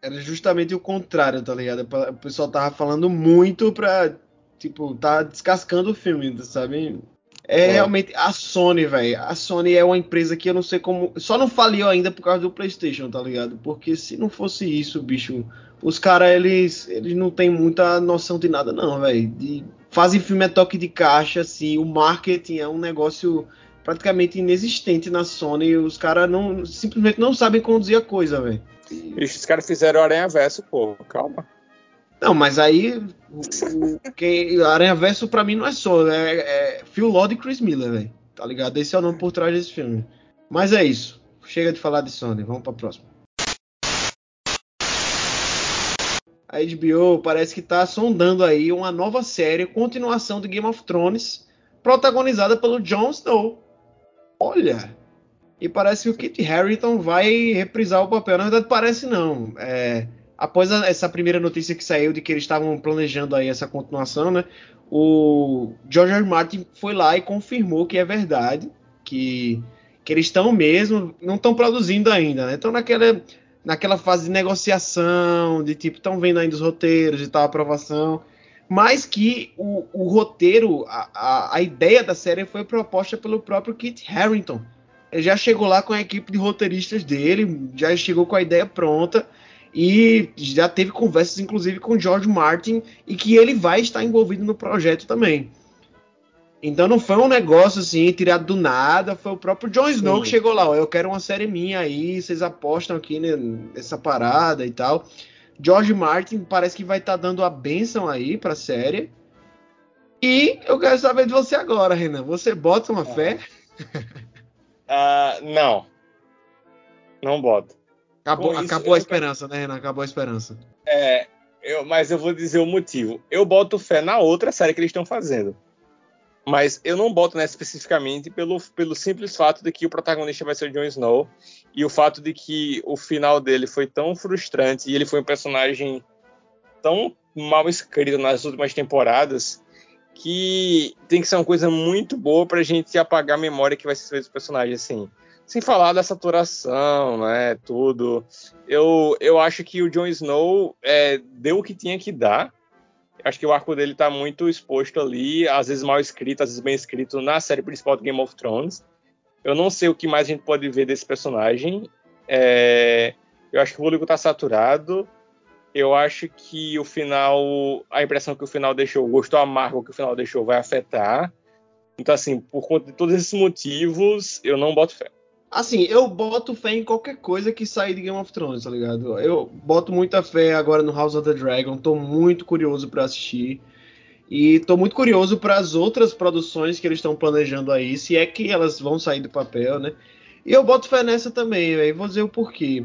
Era justamente o contrário, tá ligado? O pessoal tava falando muito pra, tipo, tá descascando o filme, sabe? É, É. realmente a Sony, velho. A Sony é uma empresa que eu não sei como. Só não faliu ainda por causa do PlayStation, tá ligado? Porque se não fosse isso, bicho, os caras, eles, eles não têm muita noção de nada, não, velho. Fazem filme a toque de caixa, assim. O marketing é um negócio praticamente inexistente na Sony. Os caras não, simplesmente não sabem conduzir a coisa, velho. Os caras fizeram o Aranha Verso, pô. Calma. Não, mas aí o, Aranha Verso pra mim não é só, é, é Phil Lord e Chris Miller, velho. Tá ligado? Esse é o nome por trás desse filme. Mas é isso. Chega de falar de Sony, vamos pra próxima. A HBO parece que tá sondando aí uma nova série, continuação de Game of Thrones, protagonizada pelo Jon Snow. Olha! E parece que o Kit Harington vai reprisar o papel. Na verdade, parece não. É, após a- essa primeira notícia que saiu de que eles estavam planejando aí essa continuação, né? O George R. Martin foi lá e confirmou que é verdade, que, que eles estão mesmo, não estão produzindo ainda, né? Estão naquela, naquela fase de negociação, de tipo, estão vendo ainda os roteiros e tal, aprovação. Mas que o, o roteiro, a, a, a ideia da série foi proposta pelo próprio Kit Harington. Ele já chegou lá com a equipe de roteiristas dele, já chegou com a ideia pronta e já teve conversas, inclusive, com George Martin e que ele vai estar envolvido no projeto também. Então não foi um negócio assim tirado do nada, foi o próprio Jon Snow Sim. que chegou lá, ó, eu quero uma série minha aí, vocês apostam aqui nessa parada e tal. George Martin parece que vai estar dando a benção aí pra série. E eu quero saber de você agora, Renan. Você bota uma fé? Ah, não. Não boto. Acabou, isso, acabou a esperança, né, Renan? Acabou a esperança. É, eu, mas eu vou dizer o motivo. Eu boto fé na outra série que eles estão fazendo. Mas eu não boto nessa especificamente pelo, pelo simples fato de que o protagonista vai ser o Jon Snow e o fato de que o final dele foi tão frustrante e ele foi um personagem tão mal escrito nas últimas temporadas que tem que ser uma coisa muito boa pra gente apagar a memória que vai ser esse personagem assim. Sem falar da saturação, né, tudo. Eu, eu acho que o Jon Snow é, deu o que tinha que dar. Acho que o arco dele tá muito exposto ali, às vezes mal escrito, às vezes bem escrito, na série principal do Game of Thrones. Eu não sei o que mais a gente pode ver desse personagem. É, eu acho que o público tá saturado. Eu acho que o final, a impressão que o final deixou, o gosto amargo que o final deixou vai afetar. Então, assim, por conta de todos esses motivos, eu não boto fé. Assim, eu boto fé em qualquer coisa que sair de Game of Thrones, tá ligado? Eu boto muita fé agora no House of the Dragon, tô muito curioso para assistir. E tô muito curioso para as outras produções que eles estão planejando aí, se é que elas vão sair do papel, né? E eu boto fé nessa também, velho. Vou dizer o porquê.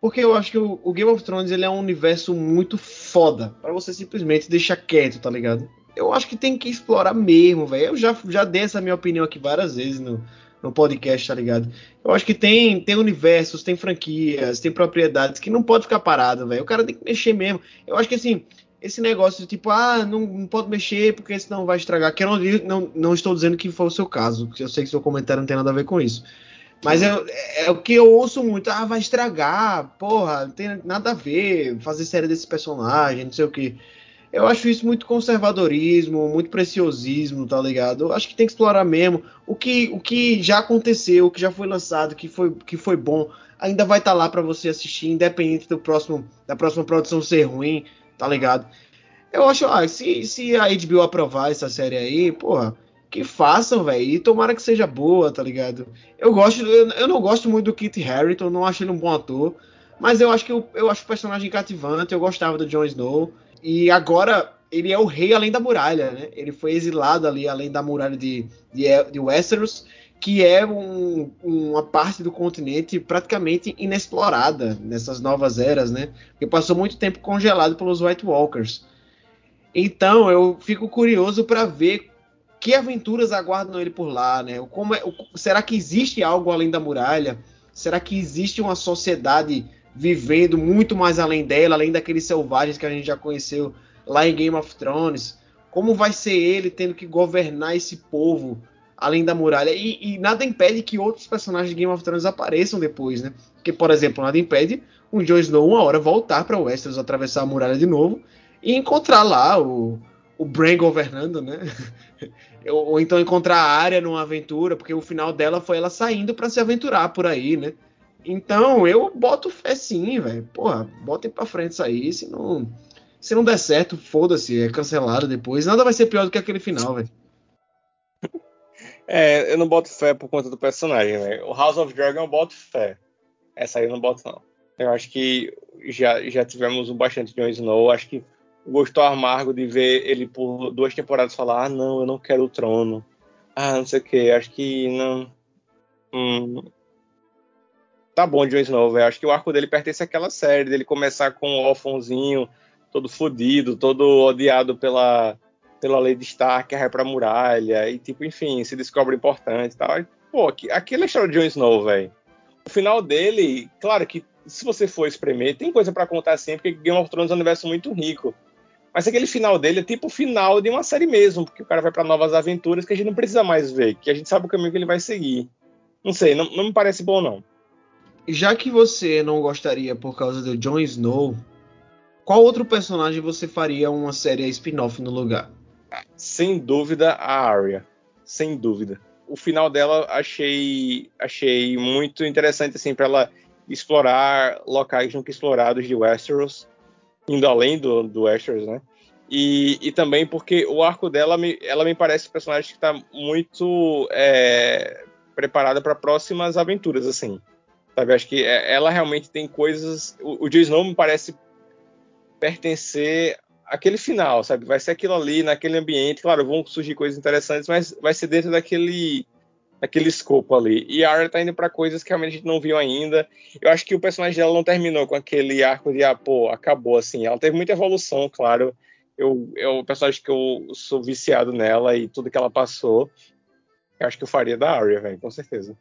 Porque eu acho que o, o, Game of Thrones ele é um universo muito foda para você simplesmente deixar quieto, tá ligado? Eu acho que tem que explorar mesmo, velho. Eu já, já dei essa minha opinião aqui várias vezes no, no podcast, tá ligado? Eu acho que tem, tem universos, tem franquias, tem propriedades que não pode ficar parado, velho. O cara tem que mexer mesmo. Eu acho que assim, esse negócio de tipo, ah, não, não pode mexer porque senão vai estragar. Que eu não, não, não estou dizendo que foi o seu caso, porque eu sei que seu comentário não tem nada a ver com isso. Mas é, é, o que eu ouço muito, ah, vai estragar, porra, não tem nada a ver fazer série desse personagem, não sei o que. Eu acho isso muito conservadorismo, muito preciosismo, tá ligado? Eu acho que tem que explorar mesmo o que, o que já aconteceu, o que já foi lançado, que foi, que foi bom, ainda vai estar tá lá para você assistir, independente do próximo da próxima produção ser ruim tá ligado? Eu acho, ah, se, se a HBO aprovar essa série aí, porra, que façam, velho. E tomara que seja boa, tá ligado? Eu gosto, eu, eu, não gosto muito do Kit Harington, não acho ele um bom ator. Mas eu acho que eu, eu acho o personagem cativante, eu gostava do Jon Snow. E agora ele é o rei além da muralha, né? Ele foi exilado ali além da muralha de, de, de Westeros que é um, uma parte do continente praticamente inexplorada nessas novas eras, né? Porque passou muito tempo congelado pelos White Walkers. Então eu fico curioso para ver que aventuras aguardam ele por lá, né? Como é, será que existe algo além da muralha? Será que existe uma sociedade vivendo muito mais além dela, além daqueles selvagens que a gente já conheceu lá em Game of Thrones? Como vai ser ele tendo que governar esse povo além da muralha. E, e, nada impede que outros personagens de Game of Thrones apareçam depois, né? Porque, por exemplo, nada impede o Jon Snow uma hora voltar para Westeros, atravessar a muralha de novo e encontrar lá o, o Bran governando, né? ou, ou, então encontrar a área numa aventura, porque o final dela foi ela saindo para se aventurar por aí, né? Então, eu boto fé sim, velho. Porra, botem pra frente isso aí. Se não, se não der certo, foda-se, é cancelado depois. Nada vai ser pior do que aquele final, velho. É, eu não boto fé por conta do personagem, né? O House of Dragon eu boto fé. Essa aí eu não boto, não. Eu acho que já, já tivemos um bastante Jon Snow. Acho que gostou amargo de ver ele por duas temporadas falar: ah, não, eu não quero o trono. Ah, não sei o que. Acho que não. Hum, tá bom, Jon Snow, velho. Acho que o arco dele pertence àquela série, dele começar com o órfãozinho, todo fodido, todo odiado pela, pela lei de Stark, vai pra muralha, e tipo, enfim, se descobre importante e tal. Pô, aquela é história de Jon Snow, velho. O final dele, claro que se você for espremer, tem coisa para contar sempre, porque Game of Thrones é um universo muito rico. Mas aquele final dele é tipo o final de uma série mesmo, porque o cara vai para novas aventuras que a gente não precisa mais ver, que a gente sabe o caminho que ele vai seguir. Não sei, não, não me parece bom, não. Já que você não gostaria por causa do Jon Snow, qual outro personagem você faria uma série spin-off no lugar? sem dúvida a Arya, sem dúvida. O final dela achei achei muito interessante assim para ela explorar locais nunca explorados de Westeros, indo além do, do Westeros, né? E, e também porque o arco dela me, ela me parece um personagem que está muito é, preparada para próximas aventuras, assim. Sabe? Acho que é, ela realmente tem coisas. O, o Jon Snow me parece pertencer aquele final, sabe? Vai ser aquilo ali, naquele ambiente. Claro, vão surgir coisas interessantes, mas vai ser dentro daquele daquele escopo ali. E a Arya tá indo para coisas que realmente a gente não viu ainda. Eu acho que o personagem dela não terminou com aquele arco de, ah, pô, acabou assim. Ela teve muita evolução, claro. Eu, é o personagem que eu sou viciado nela e tudo que ela passou. Eu acho que eu faria da Arya, velho, com certeza.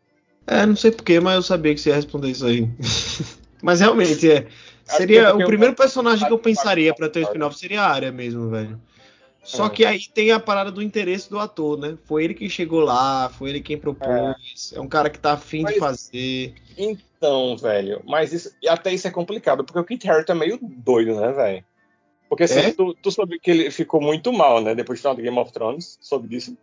É, não sei porquê, mas eu sabia que você ia responder isso aí. mas realmente, é. Seria o primeiro personagem que eu pensaria para ter o spin-off seria a área mesmo, velho. Só é. que aí tem a parada do interesse do ator, né? Foi ele que chegou lá, foi ele quem propôs. É, é um cara que tá afim mas, de fazer. Então, velho, mas isso, até isso é complicado, porque o Kit Harington é meio doido, né, velho? Porque assim, é? tu, tu soube que ele ficou muito mal, né? Depois do final do Game of Thrones, soube disso?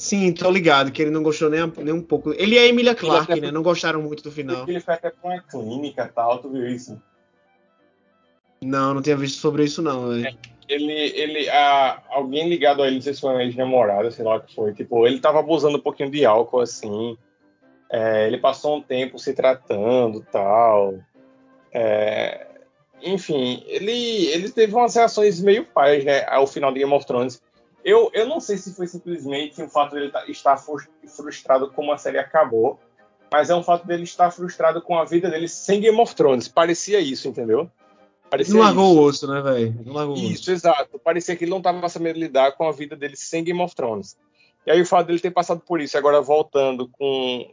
Sim, tô ligado, que ele não gostou nem, nem um pouco. Ele a Emilia Clarke, né? Não gostaram muito do final. Ele foi até pra uma clínica e tal, tu viu isso? Não, não tinha visto sobre isso não. É, ele, ele, a, alguém ligado a ele, não sei se foi uma ex-namorada, sei lá o que foi, tipo, ele tava abusando um pouquinho de álcool, assim, é, ele passou um tempo se tratando, tal, é, enfim, ele, ele teve umas reações meio pais, né, ao final de Game of Thrones. Eu, eu não sei se foi simplesmente o fato dele tá, estar frustrado como a série acabou, mas é um fato dele estar frustrado com a vida dele sem Game of Thrones. Parecia isso, entendeu? Parecia não largou isso. o osso, né, velho? Não largou isso, exato. Parecia que ele não estava sabendo lidar com a vida dele sem Game of Thrones. E aí o fato dele ter passado por isso, agora voltando com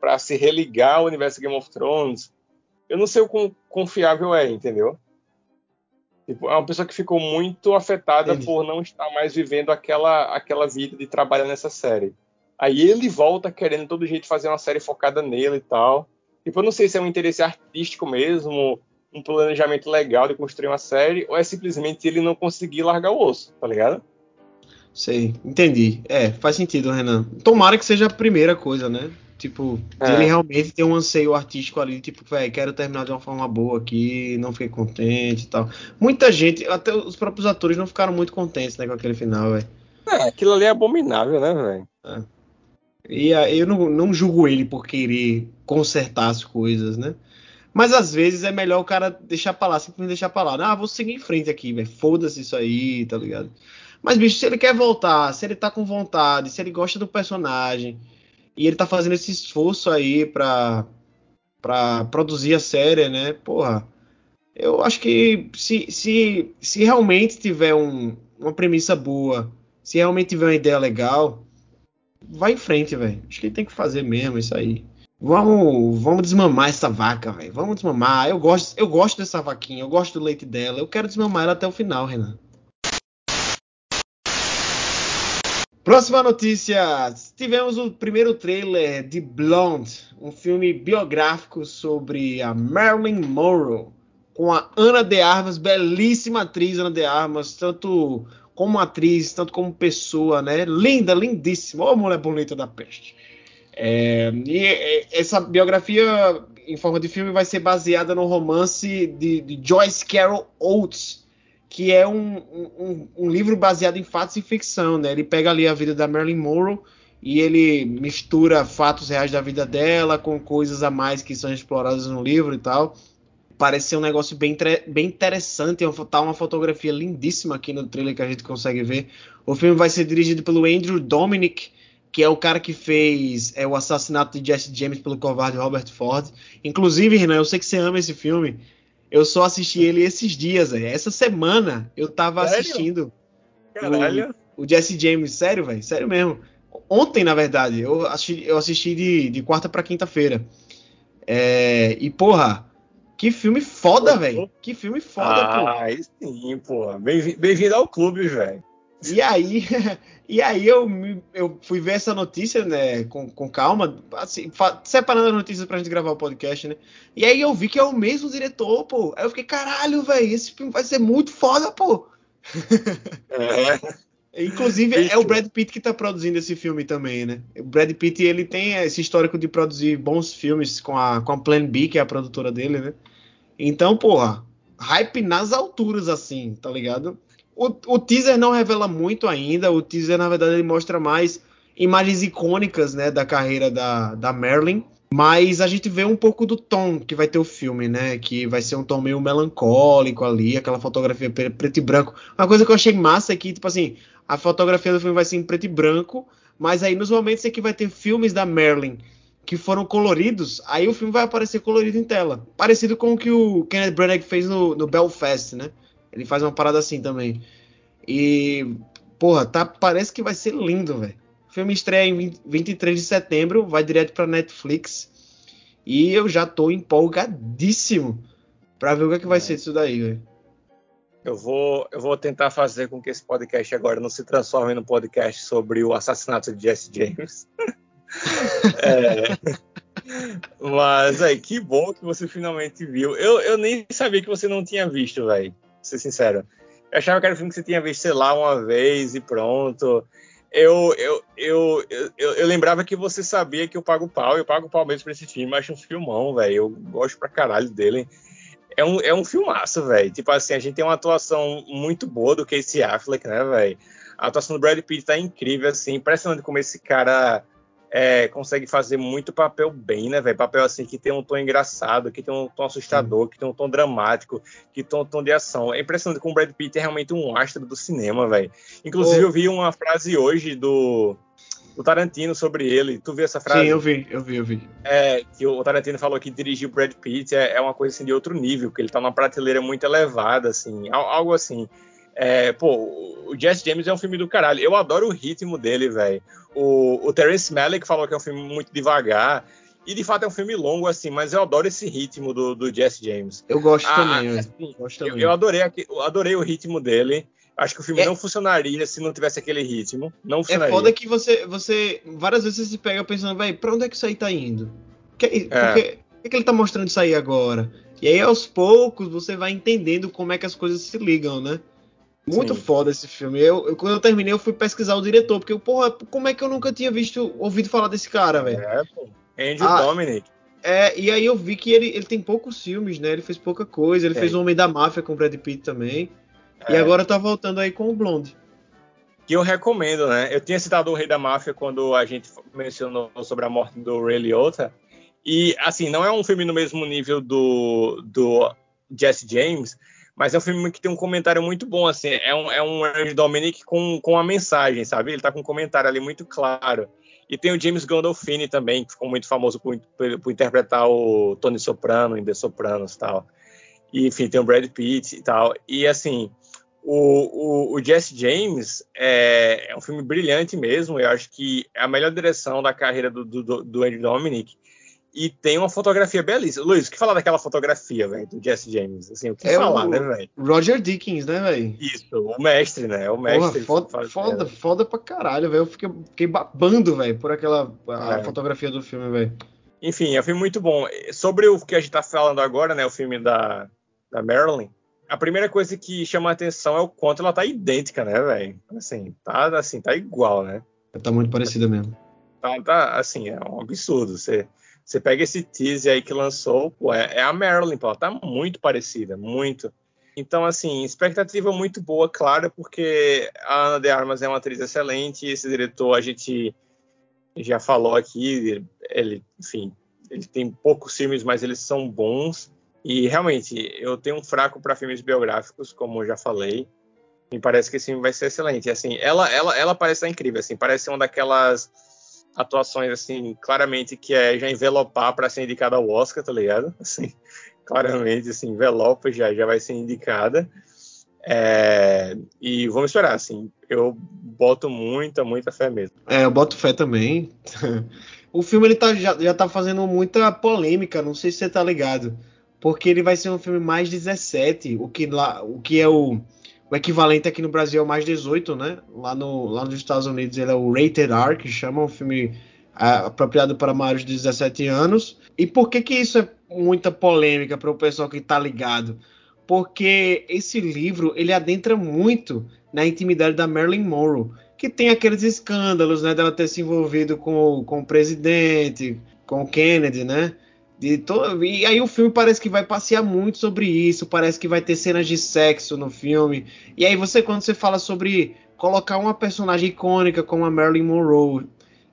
para se religar ao universo Game of Thrones, eu não sei o quão confiável é, entendeu? Tipo, é uma pessoa que ficou muito afetada Entendi. por não estar mais vivendo aquela, aquela vida de trabalhar nessa série. Aí ele volta querendo todo jeito fazer uma série focada nele e tal. Tipo, eu não sei se é um interesse artístico mesmo, um planejamento legal de construir uma série, ou é simplesmente ele não conseguir largar o osso, tá ligado? Sei, entendi. É, faz sentido, Renan. Tomara que seja a primeira coisa, né? Tipo, é. ele realmente tem um anseio artístico ali, tipo, velho, quero terminar de uma forma boa aqui, não fiquei contente e tal. Muita gente, até os próprios atores não ficaram muito contentes, né, com aquele final, velho. É, aquilo ali é abominável, né, velho? É. E eu não, não julgo ele por querer consertar as coisas, né? Mas às vezes é melhor o cara deixar pra lá, simplesmente deixar pra lá. Ah, vou seguir em frente aqui, velho. Foda-se isso aí, tá ligado? Mas, bicho, se ele quer voltar, se ele tá com vontade, se ele gosta do personagem, e ele tá fazendo esse esforço aí pra, pra produzir a série, né? Porra, eu acho que se, se, se realmente tiver um, uma premissa boa, se realmente tiver uma ideia legal, vai em frente, velho. Acho que tem que fazer mesmo isso aí. Vamos, vamos desmamar essa vaca, velho. Vamos desmamar. Eu gosto, eu gosto dessa vaquinha, eu gosto do leite dela. Eu quero desmamar ela até o final, Renan. Próxima notícia. Tivemos o primeiro trailer de Blonde, um filme biográfico sobre a Marilyn Monroe, com a Ana de Armas, belíssima atriz Ana de Armas, tanto como atriz, tanto como pessoa, né? Linda, lindíssima. Ô, oh, mulher bonita da peste. É, e essa biografia em forma de filme vai ser baseada no romance de, de Joyce Carol Oates, que é um, um, um, livro baseado em fatos e ficção, né? Ele pega ali a vida da Marilyn Monroe e ele mistura fatos reais da vida dela com coisas a mais que são exploradas no livro e tal parece ser um negócio bem, bem interessante. Tá uma fotografia lindíssima aqui no trailer que a gente consegue ver. O filme vai ser dirigido pelo Andrew Dominic, que é o cara que fez é, o assassinato de Jesse James pelo covarde Robert Ford. Inclusive, Renan, eu sei que você ama esse filme. Eu só assisti ele esses dias, véio. essa semana eu tava sério? assistindo. Caralho. O, o Jesse James, sério, velho, sério mesmo. Ontem, na verdade, eu assisti, eu assisti de, de quarta para quinta-feira. É, e porra, que filme foda, velho. Que filme foda, ah, pô. Ah, sim, pô. Bem-vindo ao clube, velho. E aí, e aí eu, eu fui ver essa notícia, né, com, com calma, assim, separando as notícias pra gente gravar o podcast, né? E aí eu vi que é o mesmo diretor, pô. Aí eu fiquei, caralho, velho, esse filme vai ser muito foda, pô. É. Inclusive, é o Brad Pitt que tá produzindo esse filme também, né? O Brad Pitt, ele tem esse histórico de produzir bons filmes com a, com a Plan B, que é a produtora dele, né? Então, porra, hype nas alturas, assim, tá ligado? O, o teaser não revela muito ainda, o teaser, na verdade, ele mostra mais imagens icônicas, né, da carreira da, da Marilyn, mas a gente vê um pouco do tom que vai ter o filme, né? Que vai ser um tom meio melancólico ali, aquela fotografia preto e branco. Uma coisa que eu achei massa é que, tipo assim, a fotografia do filme vai ser em preto e branco, mas aí nos momentos em que vai ter filmes da Marilyn que foram coloridos, aí o filme vai aparecer colorido em tela. Parecido com o que o Kenneth Branagh fez no, no Belfast, né? Ele faz uma parada assim também. E, porra, tá, parece que vai ser lindo, velho. O filme estreia em 20, 23 de setembro, vai direto pra Netflix. E eu já tô empolgadíssimo pra ver o que, é que vai é. ser disso daí, velho. Eu vou, eu vou tentar fazer com que esse podcast agora não se transforme num podcast sobre o assassinato de Jesse James. é, mas aí, que bom que você finalmente viu. Eu, eu nem sabia que você não tinha visto, velho. Ser sincero. Eu achava que era um filme que você tinha visto, sei lá, uma vez e pronto. Eu, eu, eu, eu, eu lembrava que você sabia que eu pago pau, eu pago pau mesmo pra esse filme, acho um filmão, velho. Eu gosto pra caralho dele. é um, é um filmaço, velho. Tipo assim, a gente tem uma atuação muito boa do Casey Affleck, né, velho? A atuação do Brad Pitt tá incrível, assim, impressionante como esse cara é, consegue fazer muito papel bem, né, velho? Papel assim que tem um tom engraçado, que tem um tom assustador, que tem um tom dramático, que tem um tom de ação. É impressionante como o Brad Pitt é realmente um astro do cinema, velho. Inclusive, oh. eu vi uma frase hoje do do Tarantino sobre ele. Tu viu essa frase? Sim, eu vi, eu vi, eu vi. É, que o Tarantino falou que dirigir o Brad Pitt é, é, uma coisa assim de outro nível, que ele tá numa prateleira muito elevada, assim, algo assim. É, pô, o Jesse James é um filme do caralho. Eu adoro o ritmo dele, velho. O, o Terence Malick falou que é um filme muito devagar. E de fato é um filme longo, assim, mas eu adoro esse ritmo do, do Jesse James. Eu gosto ah, também, assim, gosto eu, também. Eu, adorei, adorei o ritmo dele. Acho que o filme é, não funcionaria se não tivesse aquele ritmo. Não funcionaria. É foda que você, você várias vezes você se pega pensando, velho, pra onde é que isso aí tá indo? Que, é. Porque, por que ele tá mostrando isso aí agora? E aí, aos poucos, você vai entendendo como é que as coisas se ligam, né? Muito Sim. foda esse filme. Eu, eu, quando eu terminei, eu fui pesquisar o diretor, porque, porra, como é que eu nunca tinha visto, ouvido falar desse cara, velho? É, pô. Andrew ah, Dominic. É, e aí eu vi que ele, ele tem poucos filmes, né? Ele fez pouca coisa. Ele fez O Homem da Máfia com o Brad Pitt também. É. E agora tá voltando aí com o Blonde. Que eu recomendo, né? Eu tinha citado o Rei da Máfia quando a gente mencionou sobre a morte do Ray Liotta. E, assim, não é um filme no mesmo nível do, do Jesse James, mas é um filme que tem um comentário muito bom, assim. É um, é um Dominic com, com a mensagem, sabe? Ele tá com um comentário ali muito claro. E tem o James Gandolfini também, que ficou muito famoso por, por, por interpretar o Tony Soprano em The Sopranos e tal. E, enfim, tem o Brad Pitt e tal. E, assim, o, o, o Jesse James é, é, um filme brilhante mesmo. Eu acho que é a melhor direção da carreira do, do, do Andy Dominic e tem uma fotografia belíssima. Luiz, o que falar daquela fotografia, velho, do Jesse James? Assim, o que é falar, o né, velho? Roger Dickens, né, velho? Isso, o mestre, né? O mestre. Porra, foda, foda, foda pra caralho, velho. Eu fiquei, fiquei babando, velho, por aquela é. fotografia do filme, velho. Enfim, é um filme muito bom. Sobre o que a gente tá falando agora, né, o filme da, da Marilyn, a primeira coisa que chama a atenção é o quanto ela tá idêntica, né, velho? Assim, tá, assim, tá igual, né? Tá muito parecida mesmo. Tá, tá, assim, é um absurdo. Você você pega esse teaser aí que lançou, pô, é, é a Marilyn, pô, tá muito parecida, muito. Então, assim, expectativa muito boa, claro, porque a Ana de Armas é uma atriz excelente, esse diretor a gente já falou aqui, ele, enfim, ele tem poucos filmes, mas eles são bons. E realmente, eu tenho um fraco para filmes biográficos, como eu já falei. Me parece que esse filme vai ser excelente. Assim, ela, ela, ela parece incrível, assim, parece uma daquelas atuações, assim, claramente que é já envelopar para ser indicada ao Oscar, tá ligado? Assim, claramente, assim, envelopa já, já vai ser indicada. É, e vamos esperar, assim, eu boto muita, muita fé mesmo. É, eu boto fé também. o filme ele tá, já, já tá fazendo muita polêmica, não sei se você tá ligado. Porque ele vai ser um filme mais 17, o que, lá, o que é o o equivalente aqui no Brasil é o mais 18, né? Lá, no, lá nos Estados Unidos ele é o Rated R, que chama um filme é, apropriado para maiores de 17 anos. E por que que isso é muita polêmica para o pessoal que está ligado? Porque esse livro ele adentra muito na intimidade da Marilyn Monroe, que tem aqueles escândalos, né, dela ter se envolvido com, com o presidente, com o Kennedy, né? De todo... E aí o filme parece que vai passear muito sobre isso, parece que vai ter cenas de sexo no filme. E aí você, quando você fala sobre colocar uma personagem icônica como a Marilyn Monroe,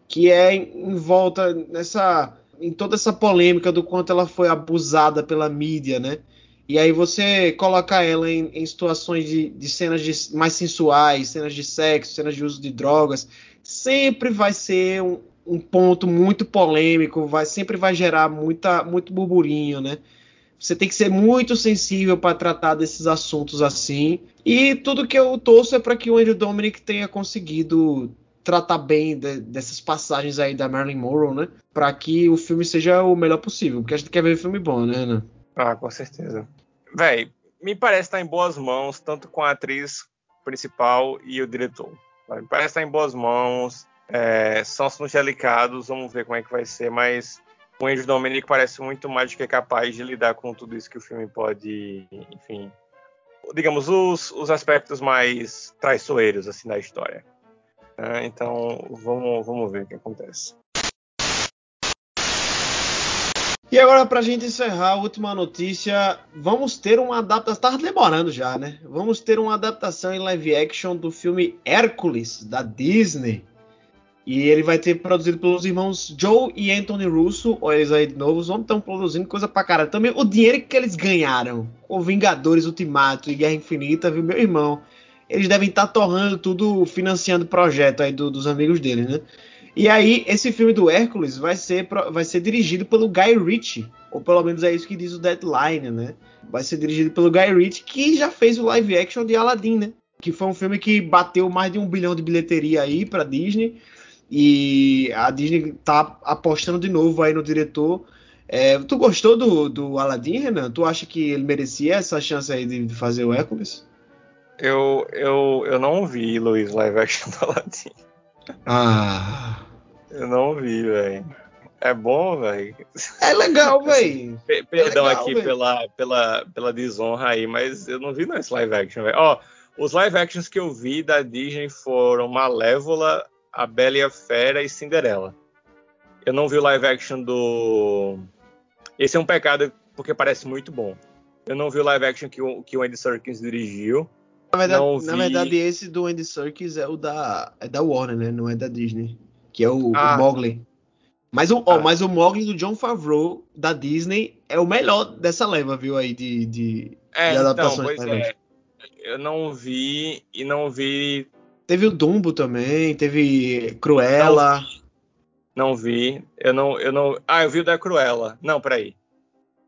que é em volta nessa. em toda essa polêmica do quanto ela foi abusada pela mídia, né? E aí você coloca ela em, em situações de, de cenas de, mais sensuais, cenas de sexo, cenas de uso de drogas, sempre vai ser um, um ponto muito polêmico, vai sempre vai gerar muita, muito burburinho, né? Você tem que ser muito sensível para tratar desses assuntos assim. E tudo que eu torço é para que o Andrew Dominic tenha conseguido tratar bem de, dessas passagens aí da Marilyn Monroe, né? Para que o filme seja o melhor possível, porque a gente quer ver filme bom, né, Ana? Ah, com certeza. Véi, me parece estar em boas mãos, tanto com a atriz principal e o diretor. Me parece estar em boas mãos. É, são assuntos delicados, vamos ver como é que vai ser, mas o Andrew Dominic parece muito mais do que capaz de lidar com tudo isso que o filme pode, enfim, digamos, os, os aspectos mais traiçoeiros assim da história. É, então, vamos, vamos ver o que acontece. E agora, pra gente encerrar, a última notícia, vamos ter uma adaptação. Tá demorando já, né? Vamos ter uma adaptação em live action do filme Hércules, da Disney. E ele vai ter produzido pelos irmãos Joe e Anthony Russo. Olha eles aí de novo. Os homens estão produzindo coisa pra caralho. Também o dinheiro que eles ganharam com Vingadores Ultimato e Guerra Infinita, viu, meu irmão? Eles devem estar tá torrando tudo, financiando o projeto aí do, dos amigos deles, né? E aí, esse filme do Hércules vai ser, vai ser dirigido pelo Guy Ritchie. Ou pelo menos é isso que diz o Deadline, né? Vai ser dirigido pelo Guy Ritchie, que já fez o live action de Aladdin, né? Que foi um filme que bateu mais de um bilhão de bilheteria aí pra Disney. E a Disney tá apostando de novo aí no diretor. É, tu gostou do, do Aladdin, Renan? Tu acha que ele merecia essa chance aí de fazer o Hércules? Eu, eu, eu não vi, Luiz, live action do Aladdin. Ah. Eu não vi, velho. É bom, velho. É legal, velho. Perdão é legal, aqui pela, pela, pela desonra aí, mas eu não vi nesse live action, velho. Ó, os live actions que eu vi da Disney foram Malévola, a Bela e a Fera e Cinderela. Eu não vi o live action do. Esse é um pecado porque parece muito bom. Eu não vi o live action que o, que o Andy Serkis dirigiu. Na verdade, vi... na verdade, esse do Andy Serkis é o da, é da Warner, né? Não é da Disney. Que é o, ah. o Mowgli. Mas o, ah. ó, mas o Mowgli do John Favreau, da Disney, é o melhor dessa leva, viu, aí, de, de, é, de adaptações. Então, pois é. Eu não vi e não vi Teve o Dumbo também, teve Cruella. Não vi. Eu não, eu não. Ah, eu vi o da Cruella. Não, peraí.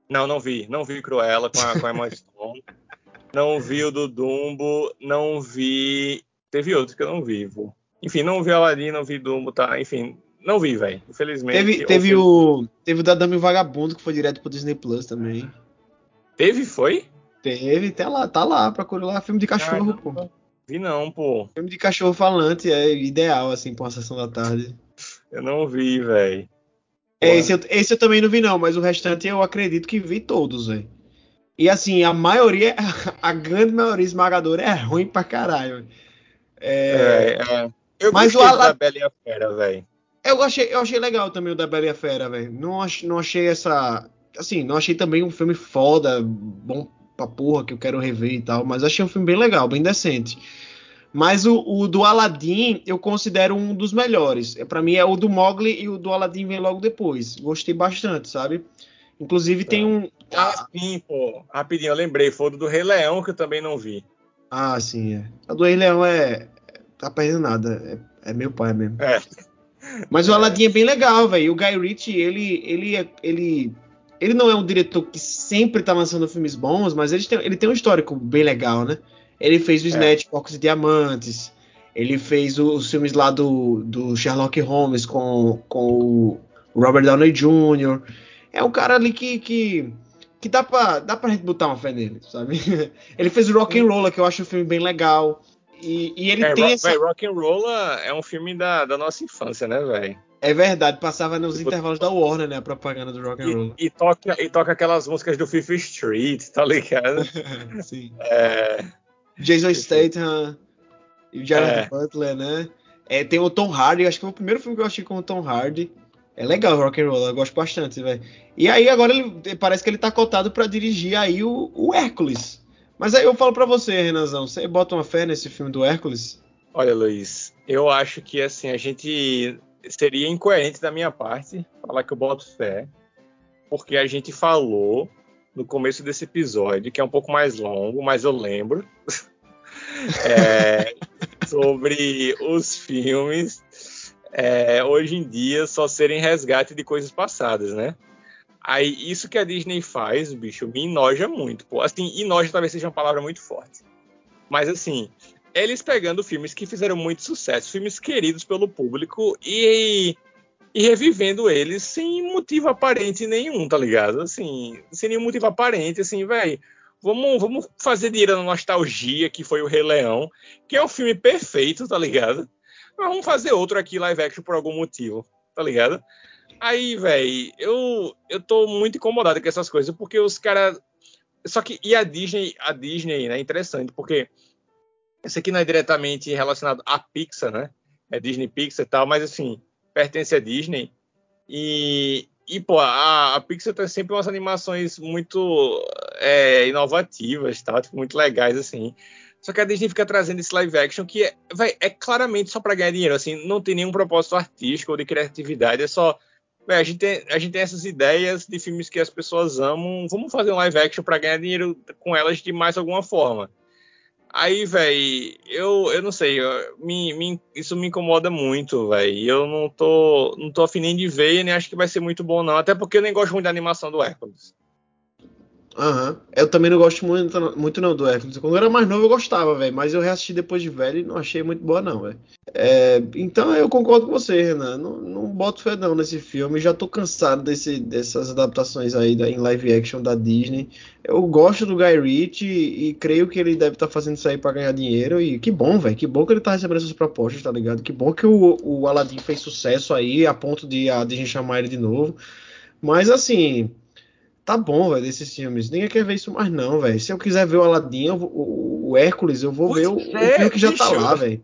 Não, não vi. Não vi Cruella com a, com a Emma Stone. Não vi o do Dumbo. Não vi. Teve outro que eu não vi. Pô. Enfim, não vi Aladdin, não vi Dumbo, tá? Enfim, não vi, velho. Infelizmente. Teve, teve o. Teve o da Dame Vagabundo, que foi direto pro Disney Plus também. Teve, foi? Teve, tá lá, tá lá, procura lá, filme de cachorro, pô. Vi não, pô. Filme de cachorro falante é ideal, assim, pra uma sessão da tarde. Eu não vi, velho. É, esse, eu, esse eu também não vi, não, mas o restante eu acredito que vi todos, velho. E assim, a maioria, a grande maioria esmagadora é ruim pra caralho. É, é, é. Eu mas o Ala... da Bela e a Fera, velho. Eu achei, eu achei legal também o da Bela e a Fera, velho. Não, ach, não achei essa. Assim, não achei também um filme foda, bom pra porra que eu quero rever e tal, mas achei um filme bem legal, bem decente. Mas o, o do Aladdin eu considero um dos melhores. É, para mim é o do Mogli e o do Aladdin vem logo depois. Gostei bastante, sabe? Inclusive tem um. Ah, sim, pô. Rapidinho, eu lembrei. Foi o do Rei Leão que eu também não vi. Ah, sim, é. A do Rei Leão é. Tá perdendo nada. É, é meu pai mesmo. É. Mas o Aladdin é bem legal, velho. O Guy Ritchie, ele, ele, é, ele ele não é um diretor que sempre tá lançando filmes bons, mas ele tem, ele tem um histórico bem legal, né? Ele fez o é. Snatch, Focos e Diamantes. Ele fez os filmes lá do, do Sherlock Holmes com, com o Robert Downey Jr. É um cara ali que, que, que dá, pra, dá pra gente botar uma fé nele, sabe? ele fez o Rock and Roller, que eu acho um filme bem legal. E, e ele é, tem rock, essa... Véio, rock and Roller é um filme da, da nossa infância, né, velho? É verdade, passava nos tipo, intervalos da Warner, né? A propaganda do rock and roll. E, e, toca, e toca aquelas músicas do Fifth Street, tá ligado? Sim. É... Jason Statham e o Jared é. Butler, né? É, tem o Tom Hardy, acho que foi o primeiro filme que eu achei com o Tom Hardy. É legal o rock and roll, eu gosto bastante, velho. E aí agora ele parece que ele tá cotado para dirigir aí o, o Hércules. Mas aí eu falo para você, Renanzão, você bota uma fé nesse filme do Hércules? Olha, Luiz, eu acho que assim a gente seria incoerente da minha parte falar que eu boto fé, porque a gente falou no começo desse episódio, que é um pouco mais longo, mas eu lembro, é, sobre os filmes é, hoje em dia só serem resgate de coisas passadas, né? Aí isso que a Disney faz, bicho, me enoja muito. Pô. Assim, enoja talvez seja uma palavra muito forte. Mas assim, eles pegando filmes que fizeram muito sucesso, filmes queridos pelo público e, e revivendo eles sem motivo aparente nenhum, tá ligado? Assim, sem nenhum motivo aparente, assim, velho. Vamos, vamos fazer dinheiro na nostalgia, que foi o Rei Leão, que é um filme perfeito, tá ligado? Mas vamos fazer outro aqui live action por algum motivo, tá ligado? Aí, velho, eu, eu tô muito incomodado com essas coisas, porque os caras. Só que, e a Disney, a Disney, né, é interessante, porque esse aqui não é diretamente relacionado à Pixar, né? É Disney Pixar e tal, mas assim, pertence à Disney. E e, pô, a, a, Pixar tem sempre umas animações muito é, inovativas, tá? Tipo, muito legais, assim. Só que a Disney fica trazendo esse live action que é, é claramente só para ganhar dinheiro, assim, não tem nenhum propósito artístico ou de criatividade, é só. A, gente tem, a gente tem essas ideias de filmes que as pessoas amam, vamos fazer um live action para ganhar dinheiro com elas de mais alguma forma. Aí, velho, eu, eu não sei, eu, me, me, isso me incomoda muito, velho. Eu não tô, não tô afim nem de ver nem acho que vai ser muito bom, não. Até porque eu nem gosto muito da animação do Hércules. Aham. Eu também não gosto muito, muito não do Hércules. Quando eu era mais novo eu gostava, velho. Mas eu reassisti depois de velho e não achei muito boa, não, velho. É, então eu concordo com você, Renan. Não, não boto fé não nesse filme. Já tô cansado desse, dessas adaptações aí da, em live action da Disney. Eu gosto do Guy Ritchie e, e creio que ele deve estar tá fazendo isso aí pra ganhar dinheiro. E que bom, velho. Que bom que ele tá recebendo essas propostas, tá ligado? Que bom que o, o Aladdin fez sucesso aí a ponto de a Disney chamar ele de novo. Mas assim Tá bom, velho, desses filmes. Ninguém quer ver isso mais, não, velho. Se eu quiser ver o Aladdin, o, o, Hércules, eu vou pois ver o, é, o filme que já tá lá, velho.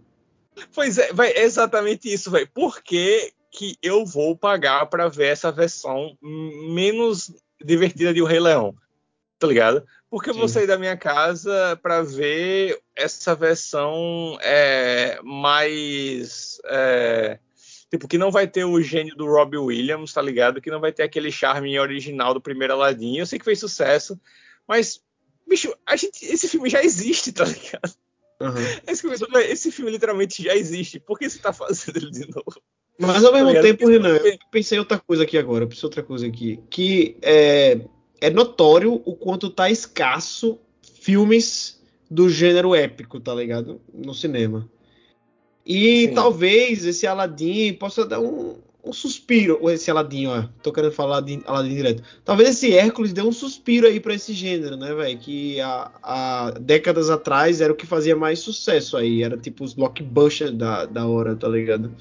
Pois é, véio, é exatamente isso, velho. Por que, que eu vou pagar para ver essa versão menos divertida de O Rei Leão? Tá ligado? Porque eu vou sair da minha casa para ver essa versão é, mais. É, Tipo, que não vai ter o gênio do Robbie Williams, tá ligado? Que não vai ter aquele charme original do primeiro Aladdin. Eu sei que fez sucesso, mas, bicho, a gente, esse filme já existe, tá ligado? Uhum. Esse, filme, esse, filme, literalmente já existe. Por que você tá fazendo ele de novo? Mas ao mesmo tá tempo, Renan, eu pensei outra coisa aqui agora, pensei outra coisa aqui. Que é, é notório o quanto tá escasso filmes do gênero épico, tá ligado? No cinema. E Sim. talvez esse Aladdin possa dar um, um suspiro. Esse Aladdin, ó. Tô querendo falar Aladdin, Aladdin direto. Talvez esse Hércules dê um suspiro aí para esse gênero, né, velho? Que há, há, décadas atrás era o que fazia mais sucesso aí. Era tipo os blockbusters da, da hora, tá ligado?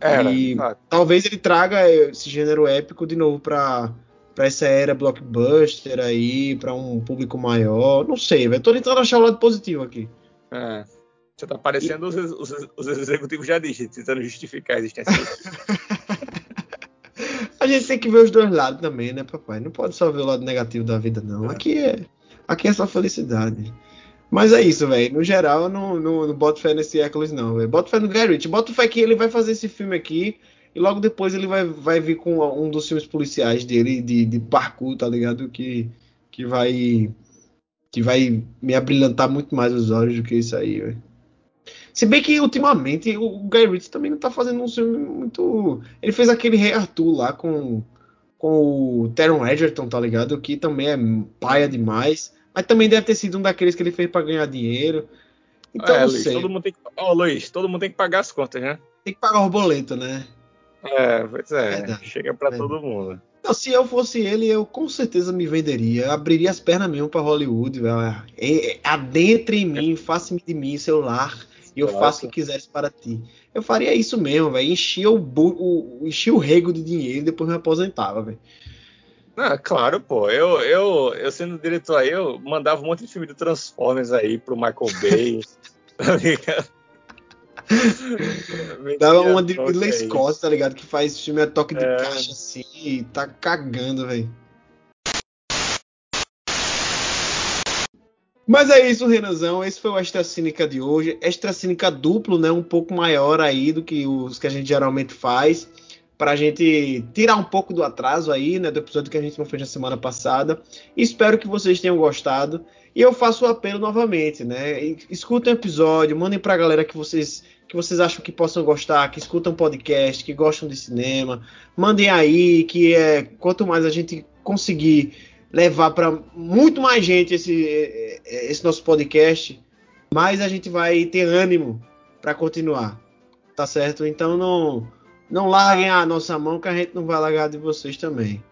Era, e ah. talvez ele traga esse gênero épico de novo pra, pra essa era blockbuster aí, pra um público maior. Não sei, velho. Tô tentando achar o lado positivo aqui. É. Você tá parecendo e... os, os, os, executivos já dizem, tentando justificar a existência. a gente tem que ver os dois lados também, né, papai? Não pode só ver o lado negativo da vida, não. É. Aqui é, aqui é só felicidade. Mas é isso, velho. No geral, eu não, não, não boto fé nesse Hércules, não, velho. Boto fé no Garrett. Boto fé que ele vai fazer esse filme aqui e logo depois ele vai, vai vir com um dos filmes policiais dele, de, de parkour, tá ligado? Que, que vai que vai me abrilhantar muito mais os olhos do que isso aí, velho. Se bem que ultimamente o Guy Ritchie também não tá fazendo um filme muito. Ele fez aquele Rei Arthur lá com, com o Teron Edgerton, tá ligado? Que também é paia demais. Mas também deve ter sido um daqueles que ele fez para ganhar dinheiro. Então, é, Luiz, todo mundo tem que. Ó, Luiz, todo mundo tem que pagar as contas, né? Tem que pagar o boleto, né? É, pois é. Verdade, chega para todo mundo. Não, se eu fosse ele, eu com certeza me venderia. Eu abriria as pernas mesmo para Hollywood, velho. É, é, adentre em mim, faça-me de mim seu lar e eu Nossa. faço o que quiseres para ti. Eu faria isso mesmo, velho. Enchia o, o, enchia o rego de dinheiro e depois me aposentava, velho. Ah, claro, pô. Eu, eu, eu sendo diretor aí, eu mandava um monte de filme de Transformers aí pro Michael Bay. tá ligado? Dava uma de Ridley Scott, tá ligado? Que faz filme a toque de é. caixa assim e tá cagando, velho. Mas é isso, Renanzão. Esse foi o Extra Cínica de hoje. Extra Cínica duplo, né? Um pouco maior aí do que os que a gente geralmente faz. Pra gente tirar um pouco do atraso aí, né? Do episódio que a gente não fez na semana passada. Espero que vocês tenham gostado. E eu faço o apelo novamente, né? Escutem o episódio, mandem pra galera que vocês que vocês acham que possam gostar, que escutam podcast, que gostam de cinema. Mandem aí, que é quanto mais a gente conseguir levar para muito mais gente esse, esse nosso podcast, mais a gente vai ter ânimo para continuar. Tá certo? Então não não larguem a nossa mão que a gente não vai largar de vocês também.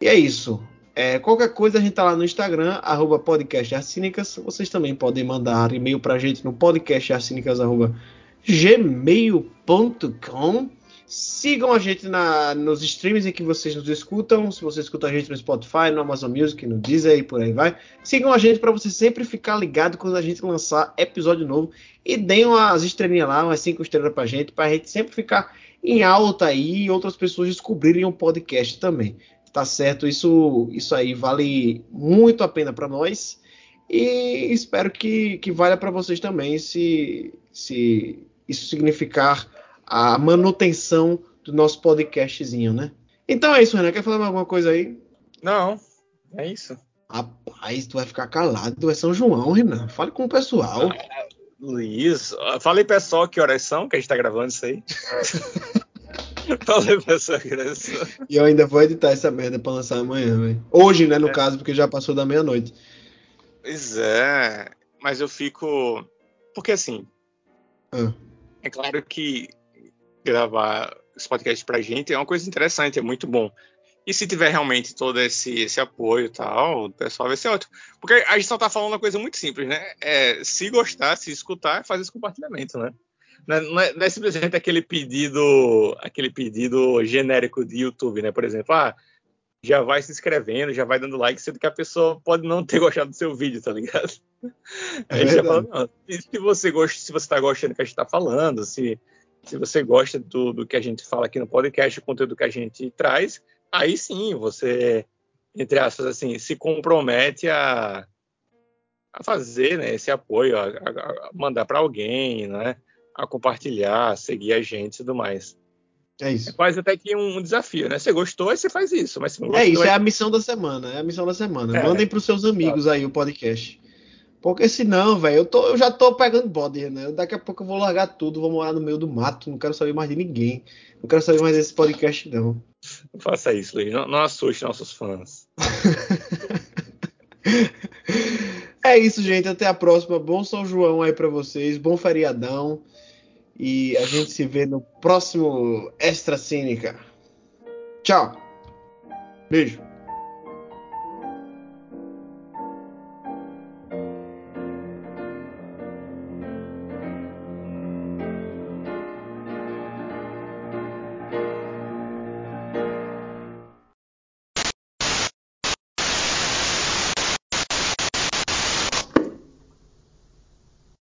E é isso. É, qualquer coisa a gente tá lá no Instagram, arroba podcastarcínicas. Vocês também podem mandar e-mail pra gente no podcastarcínicas.gmail.com. Sigam a gente na, nos streams em que vocês nos escutam. Se você escuta a gente no Spotify, no Amazon Music, no Deezer e por aí vai. Sigam a gente para você sempre ficar ligado quando a gente lançar episódio novo. E deem as estrelinhas lá, umas cinco estrelas pra gente, pra gente sempre ficar em alta aí e outras pessoas descobrirem o podcast também. Tá certo? Isso, isso aí vale muito a pena para nós e espero que, que valha para vocês também se, se isso significar a manutenção do nosso podcastzinho, né? Então é isso, Renan. Quer falar alguma coisa aí? Não, é isso. Rapaz, tu vai ficar calado, tu é São João, Renan. Fale com o pessoal. Ah, Luiz, fala aí, pessoal, que horas são que a gente tá gravando isso aí. fala aí, pessoal, que horas são. E eu ainda vou editar essa merda pra lançar amanhã, velho. Hoje, né, no é. caso, porque já passou da meia-noite. Pois é, mas eu fico. Porque assim. Ah. É claro que gravar esse podcast pra gente é uma coisa interessante, é muito bom. E se tiver realmente todo esse, esse apoio e tal, o pessoal vai ser ótimo. Porque a gente só tá falando uma coisa muito simples, né? É, se gostar, se escutar, fazer esse compartilhamento, né? Não é, não, é, não é, simplesmente aquele pedido, aquele pedido genérico de YouTube, né? Por exemplo, ah, já vai se inscrevendo, já vai dando like, sendo que a pessoa pode não ter gostado do seu vídeo, tá ligado? É a gente já fala, não, se você gosta, se você tá gostando do que a gente tá falando, se, se você gosta do, do que a gente fala aqui no podcast, o conteúdo que a gente traz, aí sim você, entre aspas, assim, se compromete a, a fazer né, esse apoio, a, a mandar para alguém, né, a compartilhar, a seguir a gente e tudo mais. É isso. É quase até que um desafio, né? Você gostou, aí você faz isso. Mas gostou, é isso, é a missão da semana. É a missão da semana. É. Mandem pros seus amigos aí o podcast. Porque senão, velho, eu, tô, eu já tô pegando bode, né? Daqui a pouco eu vou largar tudo, vou morar no meio do mato, não quero saber mais de ninguém. Não quero saber mais desse podcast, não. Não faça isso, Luiz. Não, não assuste nossos fãs. é isso, gente. Até a próxima. Bom São João aí para vocês. Bom feriadão. E a gente se vê no próximo Extra Cínica. Tchau. Beijo.